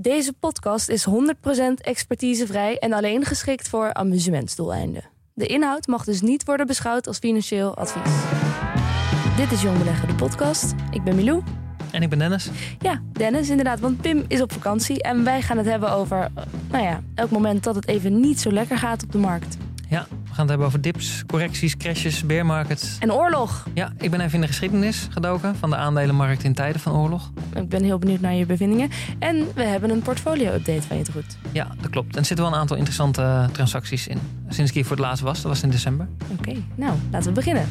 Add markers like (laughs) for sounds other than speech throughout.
Deze podcast is 100% expertisevrij en alleen geschikt voor amusementsdoeleinden. De inhoud mag dus niet worden beschouwd als financieel advies. Dit is Jong Beleggen, de podcast. Ik ben Milou. En ik ben Dennis. Ja, Dennis, inderdaad, want Pim is op vakantie en wij gaan het hebben over, eh, nou ja, elk moment dat het even niet zo lekker gaat op de markt. Ja, we gaan het hebben over dips, correcties, crashes, bear markets. En oorlog. Ja, ik ben even in de geschiedenis gedoken van de aandelenmarkt in tijden van oorlog. Ik ben heel benieuwd naar je bevindingen. En we hebben een portfolio-update van je te goed. Ja, dat klopt. En er zitten wel een aantal interessante eh, transacties in. Sinds ik hier voor het laatst was, dat was in december. Oké, nou, laten we beginnen.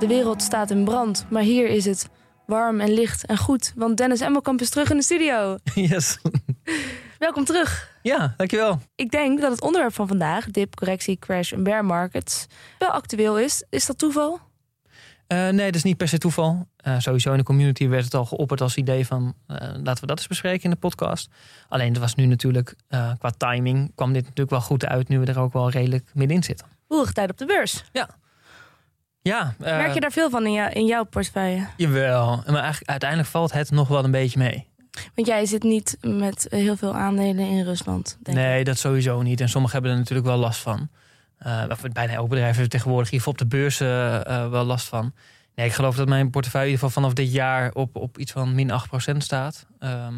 De wereld staat in brand. Maar hier is het warm en licht en goed. Want Dennis Emmelkamp is terug in de studio. (laughs) Yes. Welkom terug. Ja, dankjewel. Ik denk dat het onderwerp van vandaag, dip, correctie, crash en bear markets, wel actueel is. Is dat toeval? Eh, nee, dat is niet per se toeval. Eh, sowieso in de community werd het al geopperd als idee van... eh, laten we dat eens bespreken in de podcast. Alleen het was nu natuurlijk, qua timing... kwam dit natuurlijk wel goed uit... nu we er ook wel redelijk middenin zitten. Oeh, tijd op de beurs. Ja, eh, Merk je daar veel van in, jou, in jouw portefeuille? Jawel, maar eigenlijk, uiteindelijk valt het nog wel een beetje mee. Want jij zit niet met heel veel aandelen in Rusland, denk ik. Nee, dat sowieso niet. En sommigen hebben er natuurlijk wel last van. Eh bijna elk bedrijf heeft tegenwoordig hier op de beurs eh, eh, wel last van. Nee, ik geloof dat mijn portefeuille in ieder geval vanaf dit jaar op, op iets van min 8% staat. Ehm,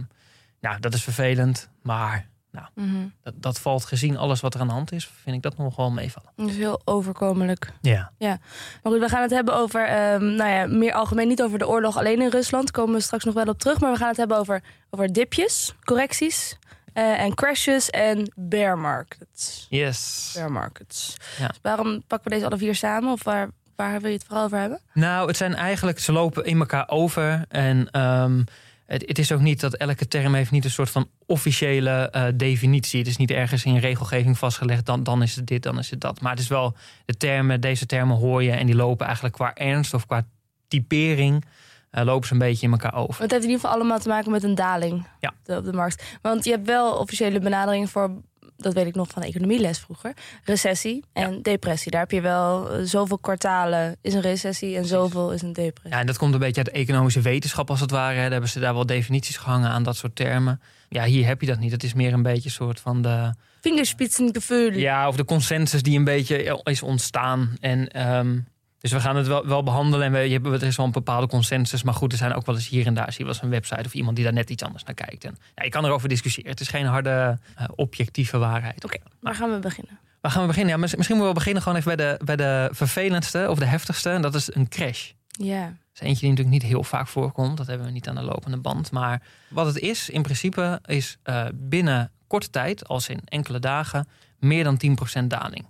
nou, dat is vervelend. Maar nou, Mhm. dat, dat valt gezien alles wat er aan de hand is, vind ik dat nog wel meevallen. Dat is heel overkomelijk. Ja. Maar goed, we gaan het hebben over, ehm, nou ja, meer algemeen niet over de oorlog alleen in Rusland. Komen we straks nog wel op terug. Maar we gaan het hebben over, over dipjes, correcties eh, en crashes en bear markets. Yes. Bear markets. Ja. Dus waarom pakken we deze alle vier samen? Of waar, waar wil je het vooral over hebben? Nou, het zijn eigenlijk, ze lopen in elkaar over. En ehm, het, het is ook niet dat elke term heeft niet een soort van officiële eh, definitie. Het is niet ergens in regelgeving vastgelegd, dan, dan is het dit, dan is het dat. Maar het is wel, de termen, deze termen hoor je en die lopen eigenlijk qua ernst of qua typering, eh, lopen ze een beetje in elkaar over. Het heeft in ieder geval allemaal te maken met een daling Ja. op, de, markt. Want je hebt wel officiële benaderingen voor, dat weet ik nog van de economieles vroeger, recessie en depressie. Daar heb je wel eh, zoveel kwartalen is een recessie en zoveel is een depressie. Ja, en dat komt een beetje uit de economische wetenschap als het ware. hè. Daar hebben ze daar wel definities gehangen aan dat soort termen. Ja, hier heb je dat niet. Het is meer een beetje een soort van de... Fingerspitzengevoel. Ja, of de consensus die een beetje is ontstaan. En, ehm, dus we gaan het wel, wel behandelen. En we, je, hebt- er is wel een bepaalde consensus. Maar goed, er zijn ook wel eens hier en daar. Zie je wel eens een website of iemand die daar net iets anders naar kijkt. En, ja, je kan erover discussiëren. Het is geen harde, eh, objectieve waarheid. Oké, waar gaan we beginnen? Waar gaan we beginnen? Ja, mis- misschien moeten we beginnen gewoon even bij de, bij de vervelendste of de heftigste. En dat is een crash. Ja. Dat is eentje die natuurlijk niet heel vaak voorkomt. Dat hebben we niet aan de lopende band. Maar wat het is, in principe, is eh, binnen korte tijd, als in enkele dagen, meer dan 10% daling.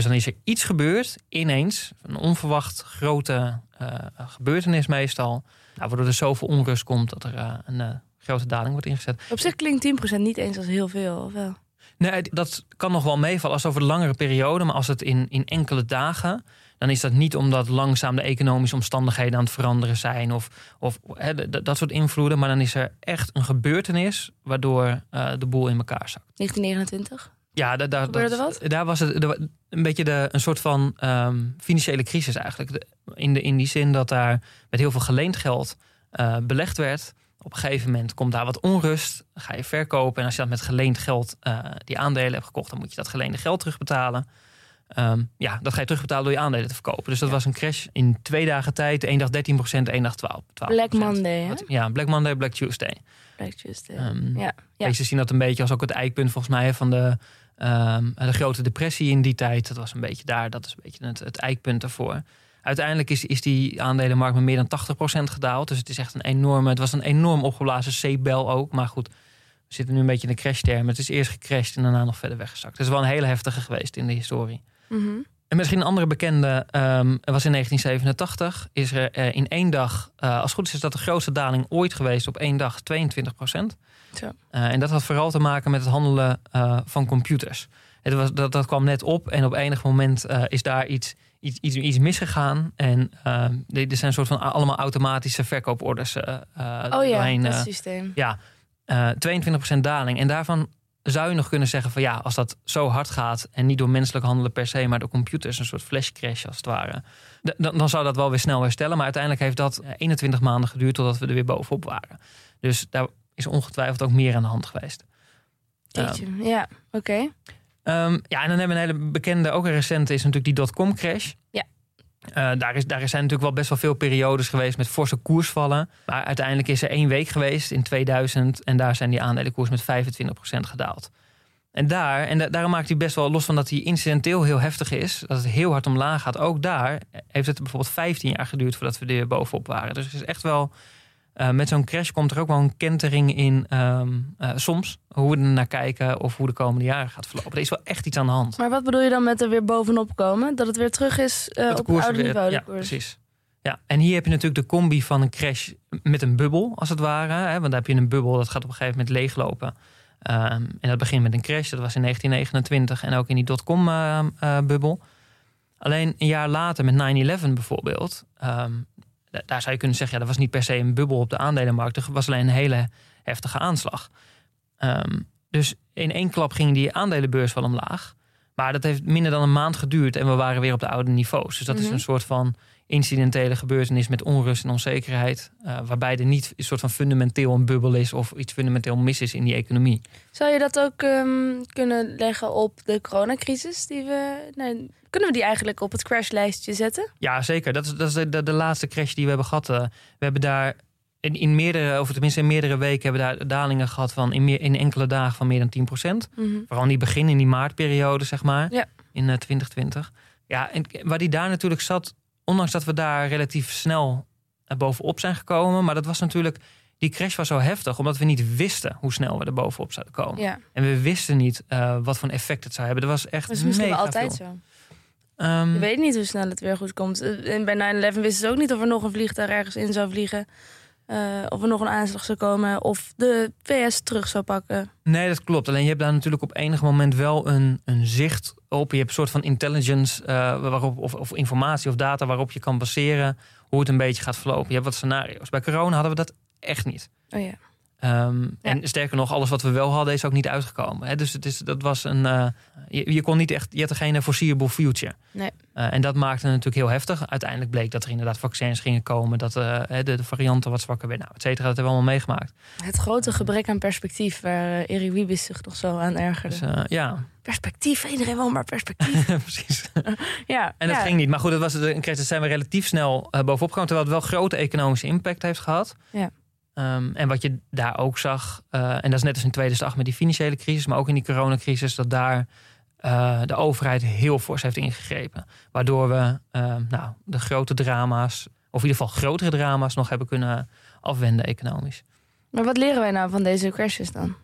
Dus dan is er iets gebeurd, ineens, een onverwacht grote eh, gebeurtenis meestal. Nou, waardoor er zoveel onrust komt dat er eh, een eh, grote daling wordt ingezet. Op zich klinkt 10% niet eens als heel veel, of wel? Nee, dat kan nog wel meevallen als over de langere periode. Maar als het in, in enkele dagen. dan is dat niet omdat langzaam de economische omstandigheden aan het veranderen zijn. of, of dat soort invloeden. Maar dan is er echt een gebeurtenis. waardoor de boel in elkaar zakt. 1929? Ja, da, da, Gebeurde dat- daar was het er een beetje de, een soort van ehm, financiële crisis eigenlijk. De- in, de, in die zin dat daar met heel veel geleend geld eh, belegd werd. Op een gegeven moment komt daar wat onrust. Dan ga je verkopen. En als je dat met geleend geld eh, die aandelen hebt gekocht, dan moet je dat geleende geld terugbetalen. Ehm, ja, dat ga je terugbetalen door je aandelen te verkopen. Dus dat Ja. was een crash in twee dagen tijd. Eén dag 13 procent, één dag 12. 12 Black Monday, hè? Ja, Black Monday, Black Tuesday. Black Tuesday. Ehm, ja. Ja. Meesten zien dat een beetje als ook het eikpunt volgens mij van de, ehm, de grote depressie in die tijd. Dat was een beetje daar, dat is een beetje het, het eikpunt daarvoor. Uiteindelijk is, is die aandelenmarkt met meer dan 80% gedaald. Dus het is echt een enorme. Het was een enorm opgeblazen C-bel ook. Maar goed, we zitten nu een beetje in de crashterm. Het is eerst gecrashed en daarna nog verder weggezakt. Het is wel een hele heftige geweest in de historie. Mhm. En misschien een andere bekende ehm, was in 1987. Is er eh, in één dag, eh, als het goed is, is dat de grootste daling ooit geweest op één dag, 22 procent. Zo. en dat had vooral te maken met het handelen eh, van computers. Het was, dat, dat kwam net op en op enig moment eh, is daar iets, iets, iets, iets misgegaan. En er zijn een soort van allemaal automatische verkooporders eh, eh, Oh ja, doorheen, dat eh, systeem. ja, eh 22% daling. En daarvan zou je nog kunnen zeggen van ja, als dat zo hard gaat en niet door menselijk handelen per se, maar door computers, een soort flash crash als het ware, dan, dan zou dat wel weer snel herstellen. Maar uiteindelijk heeft dat eh, 21 maanden geduurd totdat we er weer bovenop waren. Dus daar is ongetwijfeld ook meer aan de hand geweest. Jeetje. Ja, oké. Ehm, ja, en dan hebben we een hele bekende, ook een recente, is natuurlijk die dotcom crash. Ja. Eh, daar, is, daar zijn natuurlijk wel best wel veel periodes geweest met forse koersvallen. Maar uiteindelijk is er één week geweest in 2000 en daar zijn die aandelenkoers met 25% gedaald. En daar, en da- daarom maakt hij best wel los van dat hij incidenteel heel heftig is, dat het heel hard omlaag gaat. Ook daar heeft het bijvoorbeeld 15 jaar geduurd voordat we er bovenop waren. Dus het is echt wel, eh, met zo'n crash komt er ook wel een kentering in ehm, eh, soms. Hoe we er naar kijken of hoe de komende jaren gaat verlopen. Er is wel echt iets aan de hand. Maar wat bedoel je dan met er weer bovenop komen? Dat het weer terug is de op het oude niveau? Ja, precies. Ja, en hier heb je natuurlijk de combi van een crash met een bubbel, als het ware. Hè? Want daar heb je een bubbel, dat gaat op een gegeven moment leeglopen. Ehm, en dat begint met een crash, dat was in 1929 en ook in die dotcom-bubbel. Alleen een jaar later met 9-11 bijvoorbeeld, ehm, daar zou je kunnen zeggen, ja, dat was niet per se een bubbel op de aandelenmarkt. Er was alleen een hele heftige aanslag. Ehm, dus in één klap ging die aandelenbeurs wel omlaag. Maar dat heeft minder dan een maand geduurd en we waren weer op de oude niveaus. Dus dat is Mhm. een soort van incidentele gebeurtenis met onrust en onzekerheid. eh, waarbij er niet een soort van fundamenteel een bubbel is of iets fundamenteel mis is in die economie. Zou je dat ook ehm, kunnen leggen op de coronacrisis? Die we, kunnen we die eigenlijk op het crashlijstje zetten? Ja, zeker. Dat is, dat is de, de, de laatste crash die we hebben gehad. eh. we hebben daar in, in meerdere, of tenminste in meerdere weken, hebben we daar dalingen gehad van in, meer, in enkele dagen van meer dan 10 Mhm. Vooral in die begin, in die maartperiode, zeg maar. Ja. In eh, 2020. Ja, en waar die daar natuurlijk zat, ondanks dat we daar relatief snel eh, bovenop zijn gekomen. Maar dat was natuurlijk, die crash was zo heftig, omdat we niet wisten hoe snel we er bovenop zouden komen. Ja, En we wisten niet eh, wat voor effect het zou hebben. Dat was echt dat is misschien altijd veel. zo. Ehm, Je weet niet hoe snel het weer goed komt. Eh, En bij 9-11 wisten ze ook niet of er nog een vliegtuig ergens in zou vliegen. of er nog een aanslag zou komen. Of de VS terug zou pakken. Nee, dat klopt. Alleen je hebt daar natuurlijk op enig moment wel een, een zicht op. Je hebt een soort van intelligence eh, waarop, of, of informatie of data waarop je kan baseren hoe het een beetje gaat verlopen. Je hebt wat scenario's. Bij corona hadden we dat echt niet. Oh ja. Ehm, En sterker nog, alles wat we wel hadden is ook niet uitgekomen. Hè? Dus het is, dat was een. eh, je, je kon niet echt. Je had er geen foreseeable future. Nee. Eh, en dat maakte het natuurlijk heel heftig. Uiteindelijk bleek dat er inderdaad vaccins gingen komen. Dat eh, de, de varianten wat zwakker werden. Nou, et cetera. Dat hebben we allemaal meegemaakt. Het grote gebrek aan perspectief waar eh, Erik Wiebes zich nog zo aan ergerde. Dus eh, ja, Perspectief, iedereen wil maar perspectief. (laughs) precies. ja, En dat ja. ging niet. Maar goed, dat was. Daar zijn we relatief snel eh, bovenop gekomen. Terwijl het wel grote economische impact heeft gehad. Ja. Ehm, en wat je daar ook zag, eh, en dat is net als in 2008 met die financiële crisis, maar ook in die coronacrisis, dat daar eh, de overheid heel fors heeft ingegrepen. Waardoor we eh, nou, de grote drama's, of in ieder geval grotere drama's, nog hebben kunnen afwenden economisch. Maar wat leren wij nou van deze crashes dan?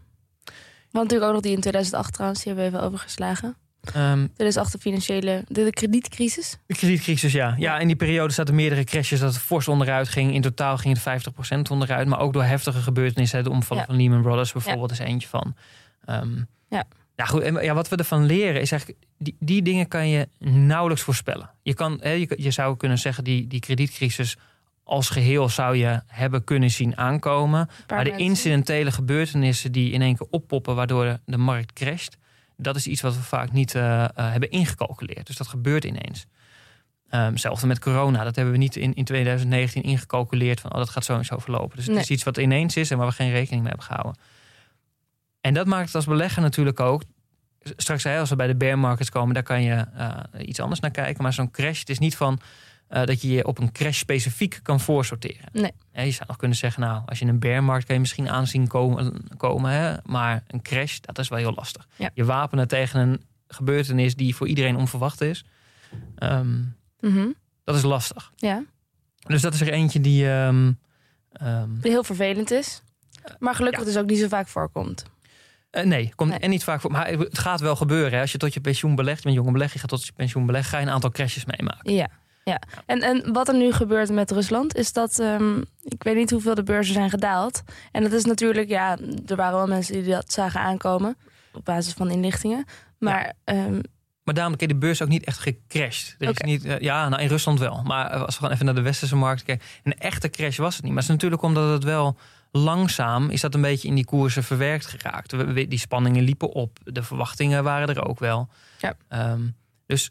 Want natuurlijk ook nog die in 2008 trouwens, die hebben we even overgeslagen. Ehm, 2008 de financiële, de, de kredietcrisis. de kredietcrisis, ja. Ja, in die periode zaten meerdere crashes dat het fors onderuit ging. In totaal ging het 50% onderuit. Maar ook door heftige gebeurtenissen. De omvallen Ja. van Lehman Brothers bijvoorbeeld is eentje van. Ehm, Ja. Ja, goed. En ja, wat we ervan leren is eigenlijk... Die, die dingen kan je nauwelijks voorspellen. Je, kan, hè, je, je zou kunnen zeggen, die, die kredietcrisis als geheel zou je hebben kunnen zien aankomen. Maar de incidentele gebeurtenissen die in één keer oppoppen... waardoor de, de markt crasht... dat is iets wat we vaak niet eh, eh, hebben ingecalculeerd. Dus dat gebeurt ineens. Ehm, hetzelfde met corona. Dat hebben we niet in, in 2019 ingecalculeerd... van oh, dat gaat zo en zo verlopen. Dus het Nee. is iets wat ineens is en waar we geen rekening mee hebben gehouden. En dat maakt het als belegger natuurlijk ook... Straks als we bij de bear markets komen... daar kan je eh, iets anders naar kijken. Maar zo'n crash, het is niet van... eh, dat je je op een crash specifiek kan voorsorteren. Nee. Je zou nog kunnen zeggen, nou, als je een bearmarkt kan je misschien aanzien komen, komen hè? maar een crash, dat is wel heel lastig. Ja. Je wapenen tegen een gebeurtenis die voor iedereen onverwacht is. Ehm, Mhm. Dat is lastig. Ja. Dus dat is er eentje die. ehm, ehm, Die heel vervelend is. Maar gelukkig dus ook niet zo vaak voorkomt. eh, nee, komt Nee. en niet vaak voor. Maar het gaat wel gebeuren. Hè. Als je tot je pensioen belegt, bent jonge beleg, je gaat tot je pensioen beleggen, ga je een aantal crashes meemaken. Ja. Ja. En, en wat er nu gebeurt met Rusland is dat... ehm, ik weet niet hoeveel de beurzen zijn gedaald. En dat is natuurlijk... Ja, er waren wel mensen die dat zagen aankomen. Op basis van inlichtingen. Maar ehm, Maar daarom heb de beurs ook niet echt gecrashed. Er is niet, eh, ja, nou in Rusland wel. Maar als we gewoon even naar de westerse markt kijken. Een echte crash was het niet. Maar het is natuurlijk omdat het wel langzaam is dat een beetje in die koersen verwerkt geraakt. Die spanningen liepen op. De verwachtingen waren er ook wel. Ja. Ehm, dus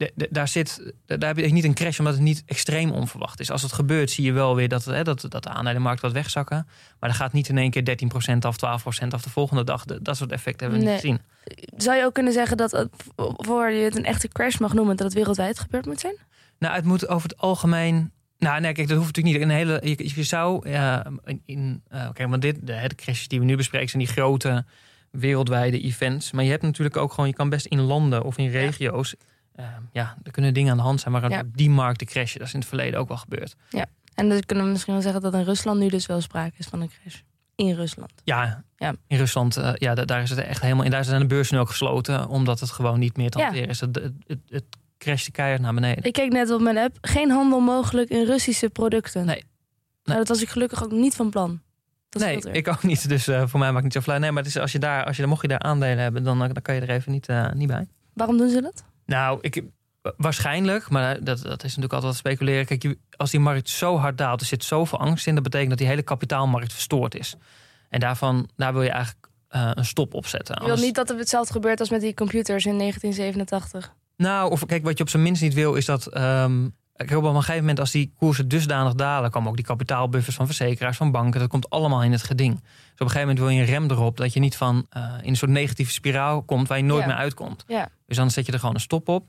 de- de- daar, zit, daar heb je niet een crash omdat het niet extreem onverwacht is. Als het gebeurt zie je wel weer dat, hè, dat, dat de aandelenmarkt wat wegzakken. Maar er gaat niet in één keer 13% af, 12% af de volgende dag. De- dat soort effecten hebben we Nee. niet gezien. zou je ook kunnen zeggen dat het, voor je het een echte crash mag noemen... dat het wereldwijd gebeurd moet zijn? Nou, het moet over het algemeen. Nou, nee, kijk, dat hoeft natuurlijk niet. Een hele, je, je zou eh, in, in eh, kijk, want dit, de, de crashes die we nu bespreken, zijn die grote wereldwijde events. Maar je hebt natuurlijk ook gewoon, je kan best in landen of in regio's. Ja, er kunnen dingen aan de hand zijn, maar Ja. op die markten crashen. Dat is in het verleden ook wel gebeurd. En dan kunnen we misschien wel zeggen dat in Rusland nu dus wel sprake is van een crash. In Rusland. Ja, Ja. in Rusland, eh, ja, da- daar is het echt helemaal in. Daar zijn de beurzen nu ook gesloten, omdat het gewoon niet meer te Ja. hanteren is. Het, het, het, het crashte keihard naar beneden. Ik keek net op mijn app. Geen handel mogelijk in Russische producten. Nee. Nou, dat was ik gelukkig ook niet van plan. Dat nee, ik ook niet. Dus eh, voor mij maakt het niet zo flauw. Nee, maar het is, als je daar, als je, mocht je daar aandelen hebben, dan, eh, dan kan je er even niet, niet bij. Waarom doen ze dat? Nou, ik, waarschijnlijk, maar dat, dat is natuurlijk altijd wat speculeren. Kijk, als die markt zo hard daalt, er zit zoveel angst in, dat betekent dat die hele kapitaalmarkt verstoord is. En daarvan, daar wil je eigenlijk eh, een stop op zetten. Je wil Anders- niet dat er hetzelfde gebeurt als met die computers in 1987. Nou, of kijk, wat je op zijn minst niet wil, is dat. ehm, kijk, op een gegeven moment, als die koersen dusdanig dalen, komen ook die kapitaalbuffers van verzekeraars, van banken. Dat komt allemaal in het geding. Dus op een gegeven moment wil je een rem erop dat je niet van eh, in een soort negatieve spiraal komt waar je nooit Ja. meer uitkomt. Ja. Dus dan zet je er gewoon een stop op.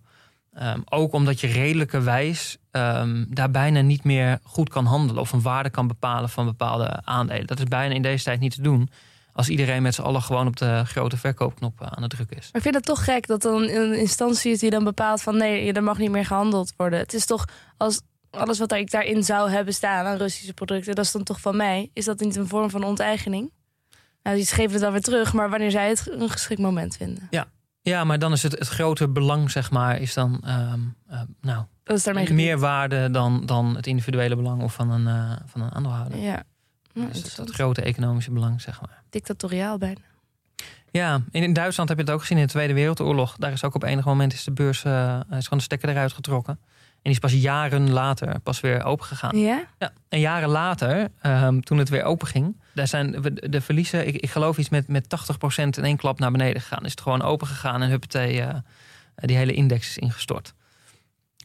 Ehm, ook omdat je redelijke wijs ehm, daar bijna niet meer goed kan handelen of een waarde kan bepalen van bepaalde aandelen. Dat is bijna in deze tijd niet te doen. Als iedereen met z'n allen gewoon op de grote verkoopknop eh, aan het drukken is. Maar ik vind het toch gek dat dan een instantie is die dan bepaalt van nee, er mag niet meer gehandeld worden. Het is toch als alles wat ik daarin zou hebben staan aan Russische producten, dat is dan toch van mij. Is dat niet een vorm van onteigening? Nou, die geven het dan weer terug, maar wanneer zij het een geschikt moment vinden. Ja, maar dan is het, het grote belang, zeg maar, is dan ehm, eh, nou, Dat is daarmee meer waarde dan, dan het individuele belang of van een, eh, van een aandeelhouder. Ja. Ja, Dus dat grote economische belang, zeg maar. Dictatoriaal bijna. Ja, in, Duitsland heb je het ook gezien in de Tweede Wereldoorlog. Daar is ook op enig moment is de beurs eh, is gewoon de stekker eruit getrokken. En die is pas jaren later pas weer open gegaan. Ja? Ja, en jaren later, ehm, toen het weer open ging, daar zijn de, de verliezen, ik, ik geloof iets met, met 80% in één klap naar beneden gegaan. Is het gewoon open gegaan en huppatee, eh, die hele index is ingestort.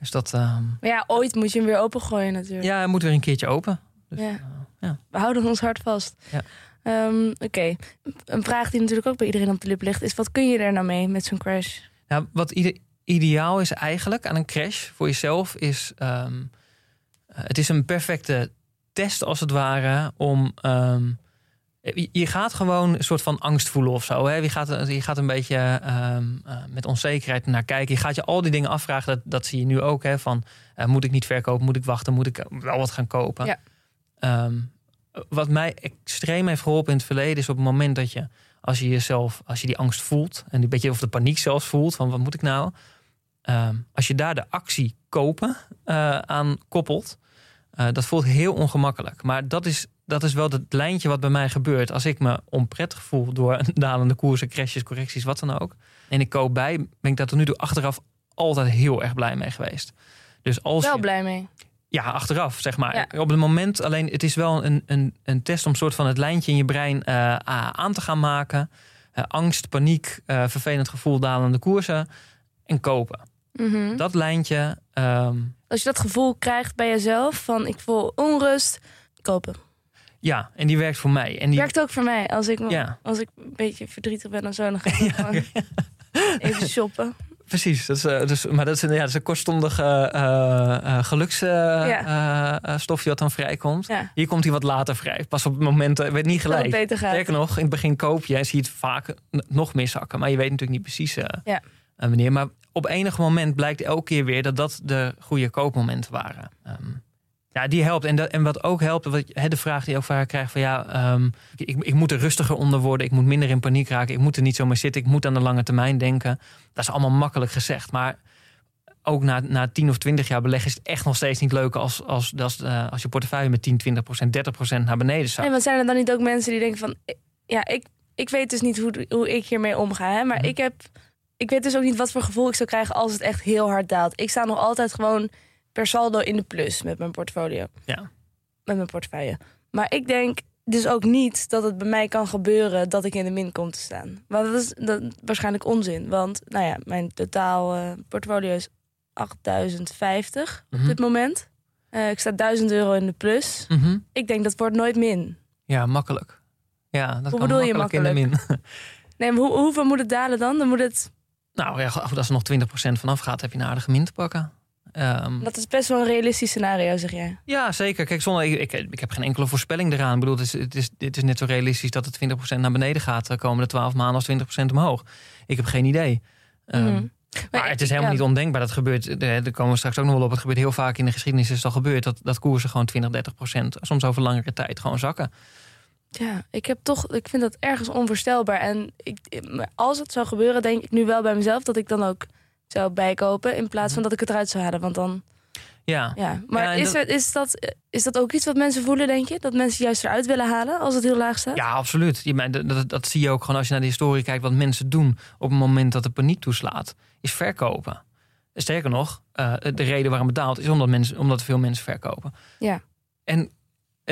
Dus dat, ehm, Maar ja, ooit moet je hem weer opengooien natuurlijk. ja, hij moet weer een keertje open. Dus, Ja. ja. We houden ons hart vast. Ja. Ehm, Oké, een vraag die natuurlijk ook bij iedereen op de lip ligt... is wat kun je er nou mee met zo'n crash? Nou, wat ide- ideaal is eigenlijk aan een crash voor jezelf is... ehm, eh, het is een perfecte test als het ware om... ehm, je- gaat gewoon een soort van angst voelen of zo. Hè? Je, gaat, je gaat een beetje ehm, eh, met onzekerheid naar kijken. Je gaat je al die dingen afvragen. Dat, dat zie je nu ook. Hè? Van, eh, moet ik niet verkopen? Moet ik wachten? Moet ik wel wat gaan kopen? Ja. Ehm, wat mij extreem heeft geholpen in het verleden... is op het moment dat je, als je jezelf... als je die angst voelt... en een beetje of de paniek zelfs voelt... van wat moet ik nou... Ehm, als je daar de actie kopen eh, aan koppelt... eh, dat voelt heel ongemakkelijk. Maar dat is, dat is wel het lijntje wat bij mij gebeurt. Als ik me onprettig voel door dalende koersen, crashes, correcties, wat dan ook. En ik koop bij, ben ik daar tot nu toe achteraf altijd heel erg blij mee geweest. Dus als Wel je, blij mee. Ja, achteraf, zeg maar. Ja. Op het moment alleen, het is wel een, een, een test om soort van het lijntje in je brein eh, aan te gaan maken. Eh, angst, paniek, eh, vervelend gevoel, dalende koersen en kopen. Mhm. Dat lijntje, ehm, Als je dat gevoel krijgt bij jezelf van ik voel onrust, kopen. ja, en die werkt voor mij. En die, Werkt ook voor mij. Als ik, Ja. als ik een beetje verdrietig ben of zo, dan ga ik (laughs) gewoon even shoppen. Precies, dat is, eh, dus, maar dat is, een, ja, dat is een kortstondig uh, geluksstofje wat dan vrijkomt. Hier komt hij wat later vrij. Pas op het moment, uh, weet niet Dat het gelijk. beter gaat. Sterker nog, in het begin koop je en zie je het vaak nog meer zakken. Maar je weet natuurlijk niet precies. eh, Ja. eh, wanneer. Maar op enig moment blijkt elke keer weer dat dat de goede koopmomenten waren. Ehm, ja, die helpt. En, dat, en wat ook helpt, wat, hè, de vraag die je ook vaak krijgt van ja, ehm, ik, ik moet er rustiger onder worden, ik moet minder in paniek raken, ik moet er niet zomaar zitten, ik moet aan de lange termijn denken. Dat is allemaal makkelijk gezegd. Maar ook na, na 10 of 20 jaar beleggen is het echt nog steeds niet leuk als, als, als, uh, als je portefeuille met 10, 20 procent, 30 procent naar beneden zakt. En wat zijn er dan niet ook mensen die denken van ja, ik, ik weet dus niet hoe, hoe ik hiermee omga. Hè? Maar Mhm. ik heb. Ik weet dus ook niet wat voor gevoel ik zou krijgen als het echt heel hard daalt. Ik sta nog altijd gewoon per saldo in de plus met mijn portfolio. Ja. Met mijn portefeuille. Maar ik denk dus ook niet dat het bij mij kan gebeuren dat ik in de min kom te staan. Want dat is dat, waarschijnlijk onzin. Want nou ja, mijn totaal eh, portfolio is 8050 Mhm. op dit moment. Eh, ik sta 1000 euro in de plus. Mhm. Ik denk dat wordt nooit min. Ja, makkelijk. Ja, dat Hoe kan bedoel je makkelijk, in de min. (laughs) Nee, maar hoe, hoeveel moet het dalen dan? Dan moet het. Nou ja, goed, als er nog 20% vanaf gaat, heb je een aardige min te pakken. Ehm, Dat is best wel een realistisch scenario, zeg jij. ja, zeker. Kijk, zonder, ik, ik, ik heb geen enkele voorspelling eraan. Ik bedoel, het is, het is, het is net zo realistisch dat het 20% naar beneden gaat de komende 12 maanden als 20% omhoog. Ik heb geen idee. Ehm, Mhm. Maar het is helemaal ja. niet ondenkbaar. Dat gebeurt, daar daar komen we straks ook nog wel op. Het gebeurt heel vaak in de geschiedenis is het al gebeurd. Dat, dat koersen gewoon 20, 30 procent, soms over langere tijd, gewoon zakken. Ja, ik heb toch, ik vind dat ergens onvoorstelbaar. En ik, als het zou gebeuren, denk ik nu wel bij mezelf dat ik dan ook zou bijkopen. In plaats van dat ik het eruit zou halen. Want dan, Ja, ja. Maar Ja, is, dat- is, dat, is dat ook iets wat mensen voelen, denk je? Dat mensen juist eruit willen halen als het heel laag staat? ja absoluut. Je, dat, dat, dat zie je ook gewoon als je naar de historie kijkt. Wat mensen doen op het moment dat de paniek toeslaat, is verkopen. Sterker nog, eh, de reden waarom het daalt is omdat, mensen, omdat veel mensen verkopen. Ja. En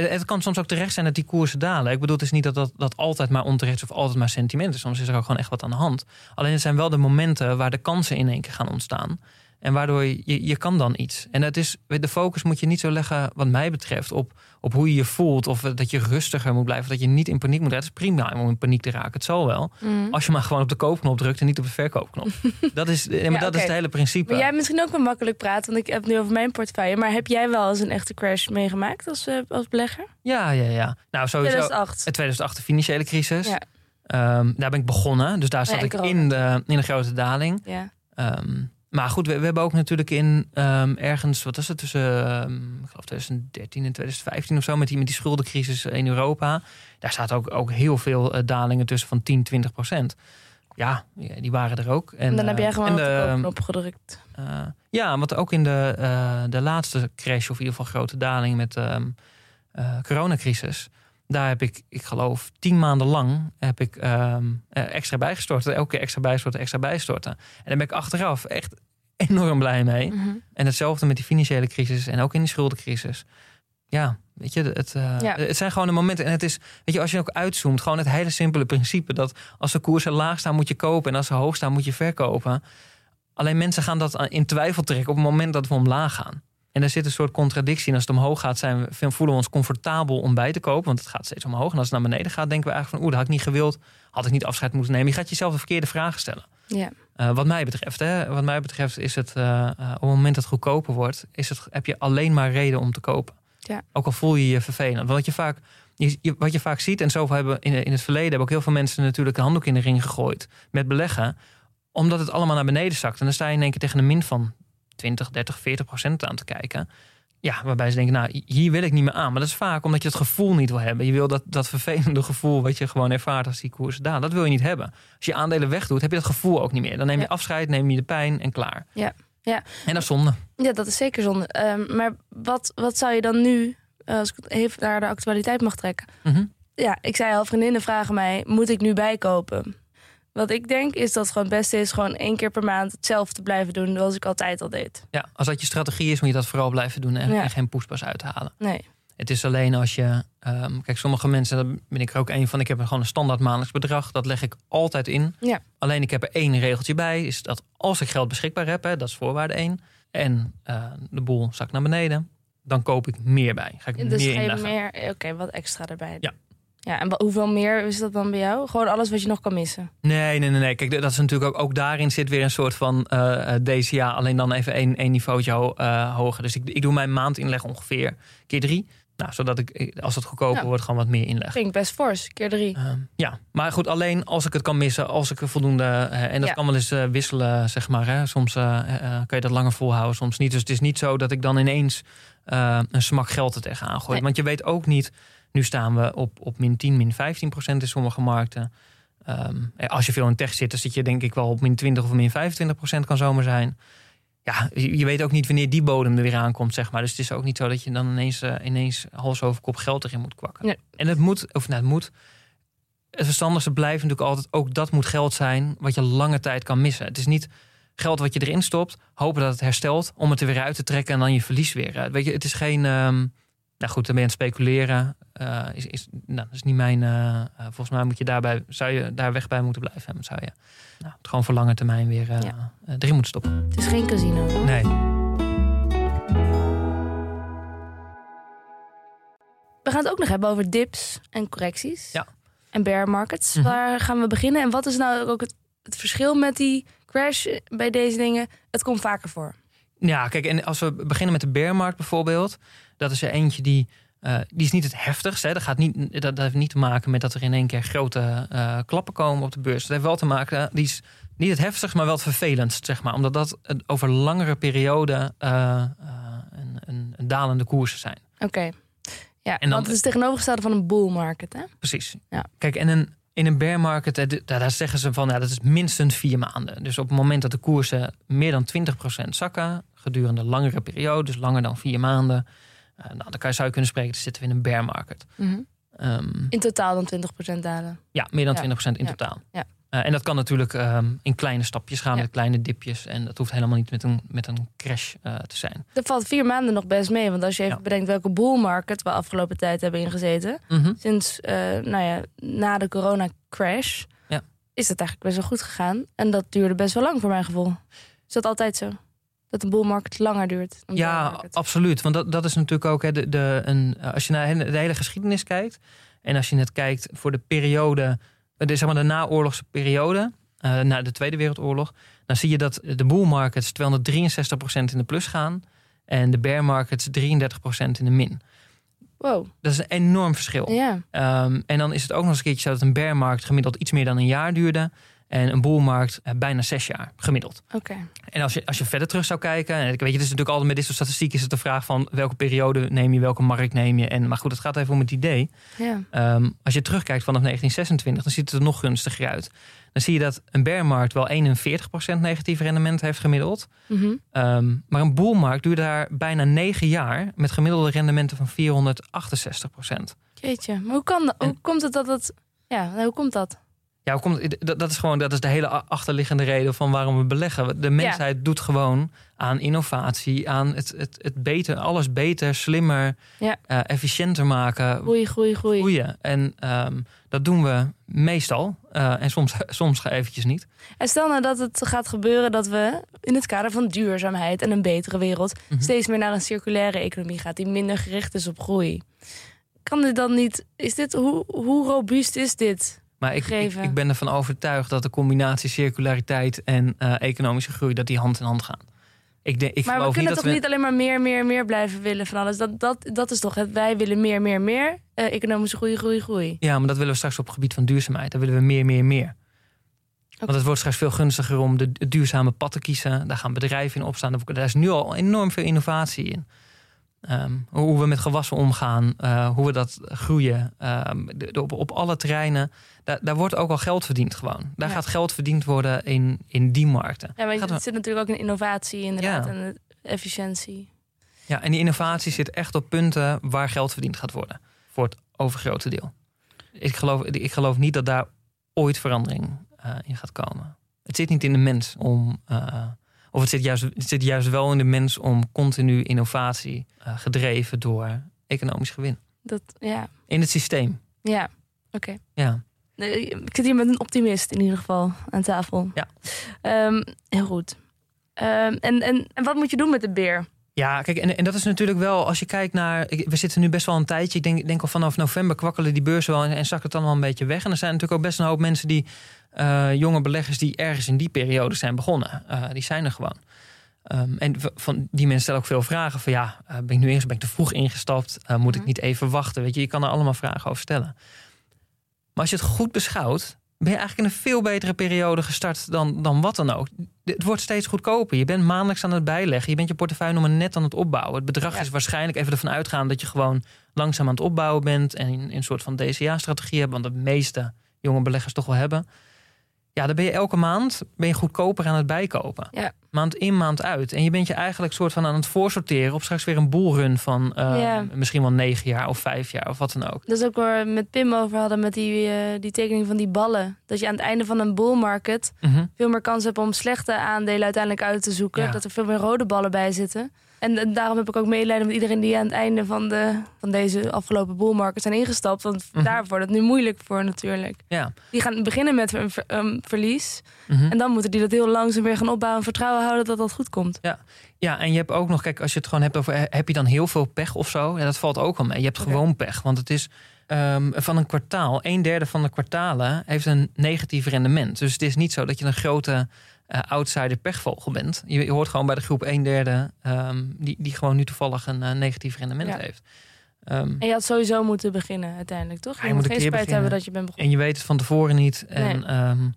het kan soms ook terecht zijn dat die koersen dalen. Ik bedoel, het is niet dat dat, dat altijd maar onterecht is of altijd maar sentiment is. Soms is er ook gewoon echt wat aan de hand. Alleen het zijn wel de momenten waar de kansen in één keer gaan ontstaan. En waardoor je, je, je kan dan iets. En dat is, de focus moet je niet zo leggen, wat mij betreft, op, op hoe je je voelt. Of dat je rustiger moet blijven. Dat je niet in paniek moet raken. Het is prima om in paniek te raken. Het zal wel. Mhm. Als je maar gewoon op de koopknop drukt en niet op de verkoopknop. (laughs) dat is, nee, maar Ja, dat is het hele principe. Maar jij hebt misschien ook wel makkelijk praten, want ik heb het nu over mijn portefeuille. Maar heb jij wel eens een echte crash meegemaakt als, eh, als belegger? Ja, ja, ja. Nou, sowieso. 2008. Het 2008 de financiële crisis. Ja. Ehm, daar ben ik begonnen. Dus daar zat ik in de, in de grote daling. Ja. Ehm, maar goed, we, we hebben ook natuurlijk in ehm, ergens, wat is het, tussen ehm, ik geloof 2013 en 2015 of zo, met die, met die schuldencrisis in Europa. Daar staat ook, ook heel veel eh, dalingen tussen van 10, 20 procent. Ja, die waren er ook. En, En dan heb jij eh, gewoon de koopknop gedrukt. eh, ja, want ook in de, de laatste crash, of in ieder geval grote daling met de ehm, coronacrisis. Daar heb ik, ik geloof, tien maanden lang heb ik ehm, eh, extra bijgestorten. Elke keer extra bijstorten, extra bijstorten. En daar ben ik achteraf echt (laughs) enorm blij mee. Mhm. En hetzelfde met die financiële crisis en ook in die schuldencrisis. Ja, weet je, het, eh, Ja. het zijn gewoon de momenten. En het is, weet je, als je ook uitzoomt, gewoon het hele simpele principe dat als de koersen laag staan, moet je kopen. En als ze hoog staan, moet je verkopen. Alleen mensen gaan dat in twijfel trekken op het moment dat we omlaag gaan. En er zit een soort contradictie. En als het omhoog gaat, zijn we, voelen we ons comfortabel om bij te kopen. Want het gaat steeds omhoog. En als het naar beneden gaat, denken we eigenlijk van... oeh, dat had ik niet gewild. Had ik niet afscheid moeten nemen. Je gaat jezelf de verkeerde vragen stellen. Ja. Eh, wat mij betreft, hè, wat mij betreft is het eh, eh, op het moment dat het goedkoper wordt, is het, heb je alleen maar reden om te kopen. Ja. Ook al voel je je vervelend. Want wat je vaak, je, je- wat je vaak ziet, en zoveel hebben in, in het verleden hebben ook heel veel mensen natuurlijk een handdoek in de ring gegooid met beleggen, omdat het allemaal naar beneden zakt. En dan sta je in één keer tegen een min van 20, 30, 40 procent aan te kijken. Ja, waarbij ze denken, nou, hier wil ik niet meer aan. Maar dat is vaak omdat je het gevoel niet wil hebben. Je wil dat, dat vervelende gevoel wat je gewoon ervaart als die koers dalen. Dat wil je niet hebben. Als je aandelen wegdoet, heb je dat gevoel ook niet meer. Dan neem je Ja. afscheid, neem je de pijn en klaar. Ja. Ja. En dat is zonde. Ja, dat is zeker zonde. Ehm, maar wat, wat zou je dan nu, eh, als ik even naar de actualiteit mag trekken. Mhm. Ja, ik zei al, vriendinnen vragen mij, moet ik nu bijkopen? Wat ik denk is dat het gewoon het beste is gewoon één keer per maand hetzelfde te blijven doen zoals ik altijd al deed. Ja, als dat je strategie is, moet je dat vooral blijven doen en, Ja. en geen poespas uithalen. Nee. Het is alleen als je. ehm, kijk, sommige mensen, daar ben ik er ook een van. Ik heb gewoon een standaard maandelijks bedrag. Dat leg ik altijd in. Ja. Alleen ik heb er één regeltje bij. Is dat als ik geld beschikbaar heb, hè, dat is voorwaarde één. En eh, de boel zakt naar beneden. Dan koop ik meer bij. Ga ik Dus meer inleggen. meer, oké, wat extra erbij. Ja. Ja, en hoeveel meer is dat dan bij jou? Gewoon alles wat je nog kan missen. Nee, nee, nee, nee. Kijk, dat is natuurlijk ook, ook daarin zit weer een soort van eh, eh, DCA. Alleen dan even één, één niveautje ho- eh, hoger. Dus ik, ik doe mijn maandinleg ongeveer keer drie. Nou, zodat ik, als het goedkoper Ja. wordt, gewoon wat meer inleg. Ik best fors, keer drie. Ehm, ja, maar goed, alleen als ik het kan missen, als ik er voldoende. en dat Ja. kan wel eens wisselen, zeg maar. Hè. Soms kan je dat langer volhouden, soms niet. Dus het is niet zo dat ik dan ineens een smak geld er tegenaan gooi. Nee. Want je weet ook niet, nu staan we op, op min 10, min 15 procent in sommige markten. Ehm, eh, als je veel in tech zit, dan zit je denk ik wel op min 20 of min 25 procent kan zomaar zijn. Ja, je, weet ook niet wanneer die bodem er weer aankomt, zeg maar. Dus het is ook niet zo dat je dan ineens, eh, ineens hals over kop geld erin moet kwakken. Nee. En het moet, of nou, het moet. Het verstandigste blijft natuurlijk altijd, ook dat moet geld zijn wat je lange tijd kan missen. Het is niet geld wat je erin stopt, hopen dat het herstelt, om het er weer uit te trekken en dan je verlies weer. eh, Weet je, het is geen. ehm, nou goed, dan ben je aan het speculeren. Eh, is, is, nou, dat is niet mijn. eh, eh, volgens mij moet je daarbij, zou je daar weg bij moeten blijven. Zou je nou, het gewoon voor lange termijn weer Ja. erin moeten stoppen. Het is geen casino. Nee. We gaan het ook nog hebben over dips en correcties. Ja. En bear markets. Mhm. Waar gaan we beginnen? En wat is nou ook het, het verschil met die crash bij deze dingen? Het komt vaker voor. Ja, kijk, en als we beginnen met de bearmarkt bijvoorbeeld, dat is er eentje die, eh, die is niet het heftigste. Hè. Dat, gaat niet, dat, heeft niet te maken met dat er in één keer grote eh, klappen komen op de beurs. Dat heeft wel te maken, die is niet het heftigst, maar wel het vervelendst, zeg maar. Omdat dat over langere perioden eh, eh, een, een, een dalende koersen zijn. Oké. Ja, En dan- want het is tegenovergestelde van een bull market, hè? Precies. Ja. Kijk, en een, in een bear market, eh, daar, zeggen ze van, ja, dat is minstens vier maanden. Dus op het moment dat de koersen meer dan 20% zakken, gedurende langere periode, dus langer dan vier maanden, eh, nou, dan kan je, zou je kunnen spreken, dan zitten we in een bear market. Ehm, In totaal dan 20% dalen. ja, meer dan Ja. 20% in Ja. totaal. Ja. Eh, en dat kan natuurlijk ehm, in kleine stapjes gaan, met kleine dipjes. En dat hoeft helemaal niet met een, met een crash eh, te zijn. Dat valt vier maanden nog best mee. Want als je even bedenkt welke bull market we afgelopen tijd hebben ingezeten. Mhm. Sinds, nou ja, na de corona crash. Ja. Is dat eigenlijk best wel goed gegaan. En dat duurde best wel lang voor mijn gevoel. Is dat altijd zo? Dat een bull market langer duurt? dan Ja, absoluut. Want dat, dat is natuurlijk ook hè, de, de, een, als je naar de hele geschiedenis kijkt. En als je net kijkt voor de periode, de, zeg maar de naoorlogse periode, eh, na de Tweede Wereldoorlog. Dan zie je dat de bull markets 263% in de plus gaan. En de bear markets 33% in de min. Wow. Dat is een enorm verschil. Ja. Ehm, en dan is het ook nog eens een keertje zo dat een bearmarkt gemiddeld iets meer dan een jaar duurde. En een bullmarkt eh, bijna zes jaar gemiddeld. Oké. En als je, als je verder terug zou kijken, en ik weet je, het is natuurlijk altijd met dit soort statistieken is het de vraag van welke periode neem je, welke markt neem je. En, maar goed, het gaat even om het idee. Ja. Ehm, als je terugkijkt vanaf 1926, dan ziet het er nog gunstiger uit. Dan zie je dat een bearmarkt wel 41% negatief rendement heeft gemiddeld. Mhm. Ehm, maar een bullmarkt duurde daar bijna negen jaar met gemiddelde rendementen van 468%. Jeetje. Maar hoe, kan dat, hoe En- komt het dat het... Ja, hoe komt dat? Ja, hoe komt, dat, dat is gewoon dat is de hele achterliggende reden van waarom we beleggen. De mensheid doet gewoon aan innovatie, aan het, het, het beter, alles beter, slimmer, Ja. eh, efficiënter maken, Groei, groei, groei. groeien. En ehm, dat doen we meestal. eh, en soms, (laughs) soms eventjes niet. En stel nou dat het gaat gebeuren dat we in het kader van duurzaamheid en een betere wereld Mhm. steeds meer naar een circulaire economie gaat die minder gericht is op groei. Kan dit dan niet? Is dit hoe, hoe robuust is dit? Maar ik, ik, ben ervan overtuigd dat de combinatie circulariteit en eh, economische groei, dat die hand in hand gaan. Ik, denk, ik maar we kunnen toch we. niet alleen maar meer, meer, meer blijven willen van alles. Dat, dat, dat is toch het. Wij willen meer, meer, meer. Eh, economische groei, groei, groei. Ja, maar dat willen we straks op het gebied van duurzaamheid. Dan willen we meer, meer, meer. Want het wordt straks veel gunstiger om de het duurzame pad te kiezen. Daar gaan bedrijven in opstaan. Daar is nu al enorm veel innovatie in. Ehm, hoe we met gewassen omgaan, eh, hoe we dat groeien. ehm, de- de- op, op alle terreinen. Daar, daar wordt ook al geld verdiend gewoon. Daar Ja. gaat geld verdiend worden in, in die markten. Ja, maar het zit natuurlijk ook in innovatie inderdaad Ja. en efficiëntie. Ja, en die innovatie zit echt op punten waar geld verdiend gaat worden. Voor het overgrote deel. Ik geloof, ik geloof niet dat daar ooit verandering eh, in gaat komen. Het zit niet in de mens om. eh, of het zit, juist, het zit juist wel in de mens om continu innovatie eh, gedreven door economisch gewin. Dat, ja, In het systeem. ja. oké. Ja. Ik zit hier met een optimist in ieder geval aan tafel. Ja. Ehm, heel goed. Ehm, en, en, en wat moet je doen met de beer? Ja, kijk, en, en dat is natuurlijk wel, als je kijkt naar. we zitten nu best wel een tijdje. Ik denk, ik denk al vanaf november kwakkelen die beurzen wel en, en zakt het dan wel een beetje weg. En er zijn natuurlijk ook best een hoop mensen die. Eh, jonge beleggers die ergens in die periode zijn begonnen. Eh, die zijn er gewoon. Ehm, en van die mensen stellen ook veel vragen van ja, eh, ben ik nu eerst ben ik te vroeg ingestapt? Moet ik Mhm. niet even wachten? Weet je, je kan er allemaal vragen over stellen. Maar als je het goed beschouwt, ben je eigenlijk in een veel betere periode gestart dan, dan wat dan ook. Het wordt steeds goedkoper. Je bent maandelijks aan het bijleggen. Je bent je portefeuille nog maar net aan het opbouwen. Het bedrag Ja. is waarschijnlijk even ervan uitgaan dat je gewoon langzaam aan het opbouwen bent en een soort van DCA-strategie hebt, want de meeste jonge beleggers toch wel hebben. Ja, dan ben je elke maand ben je goedkoper aan het bijkopen. Ja. Maand in, maand uit. En je bent je eigenlijk soort van aan het voorsorteren op straks weer een boelrun van eh, Ja. misschien wel negen jaar of vijf jaar of wat dan ook. Dat is ook waar we met Pim over hadden met die, eh, die tekening van die ballen. Dat je aan het einde van een bull market Mhm. veel meer kans hebt om slechte aandelen uiteindelijk uit te zoeken. Ja. Dat er veel meer rode ballen bij zitten. En, en daarom heb ik ook medelijden met iedereen die aan het einde van, de, van deze afgelopen bull market zijn ingestapt. Want daar wordt het nu moeilijk voor natuurlijk. Ja. Die gaan beginnen met een ver- een verlies. Mhm. En dan moeten die dat heel langzaam weer gaan opbouwen en vertrouwen houden dat dat goed komt. Ja, en je hebt ook nog, kijk, als je het gewoon hebt over, heb je dan heel veel pech of zo? Ja, dat valt ook wel mee. Je hebt gewoon pech, want het is ehm, van een kwartaal, een derde van de kwartalen heeft een negatief rendement. Dus het is niet zo dat je een grote eh, outsider pechvogel bent. Je, je hoort gewoon bij de groep een derde ehm, die, die gewoon nu toevallig een eh, negatief rendement Ja. heeft. Ehm, En je had sowieso moeten beginnen uiteindelijk, toch? Je, je moet moet een geen spijt beginnen. hebben dat je bent begonnen. en je weet het van tevoren niet. En Nee. ehm,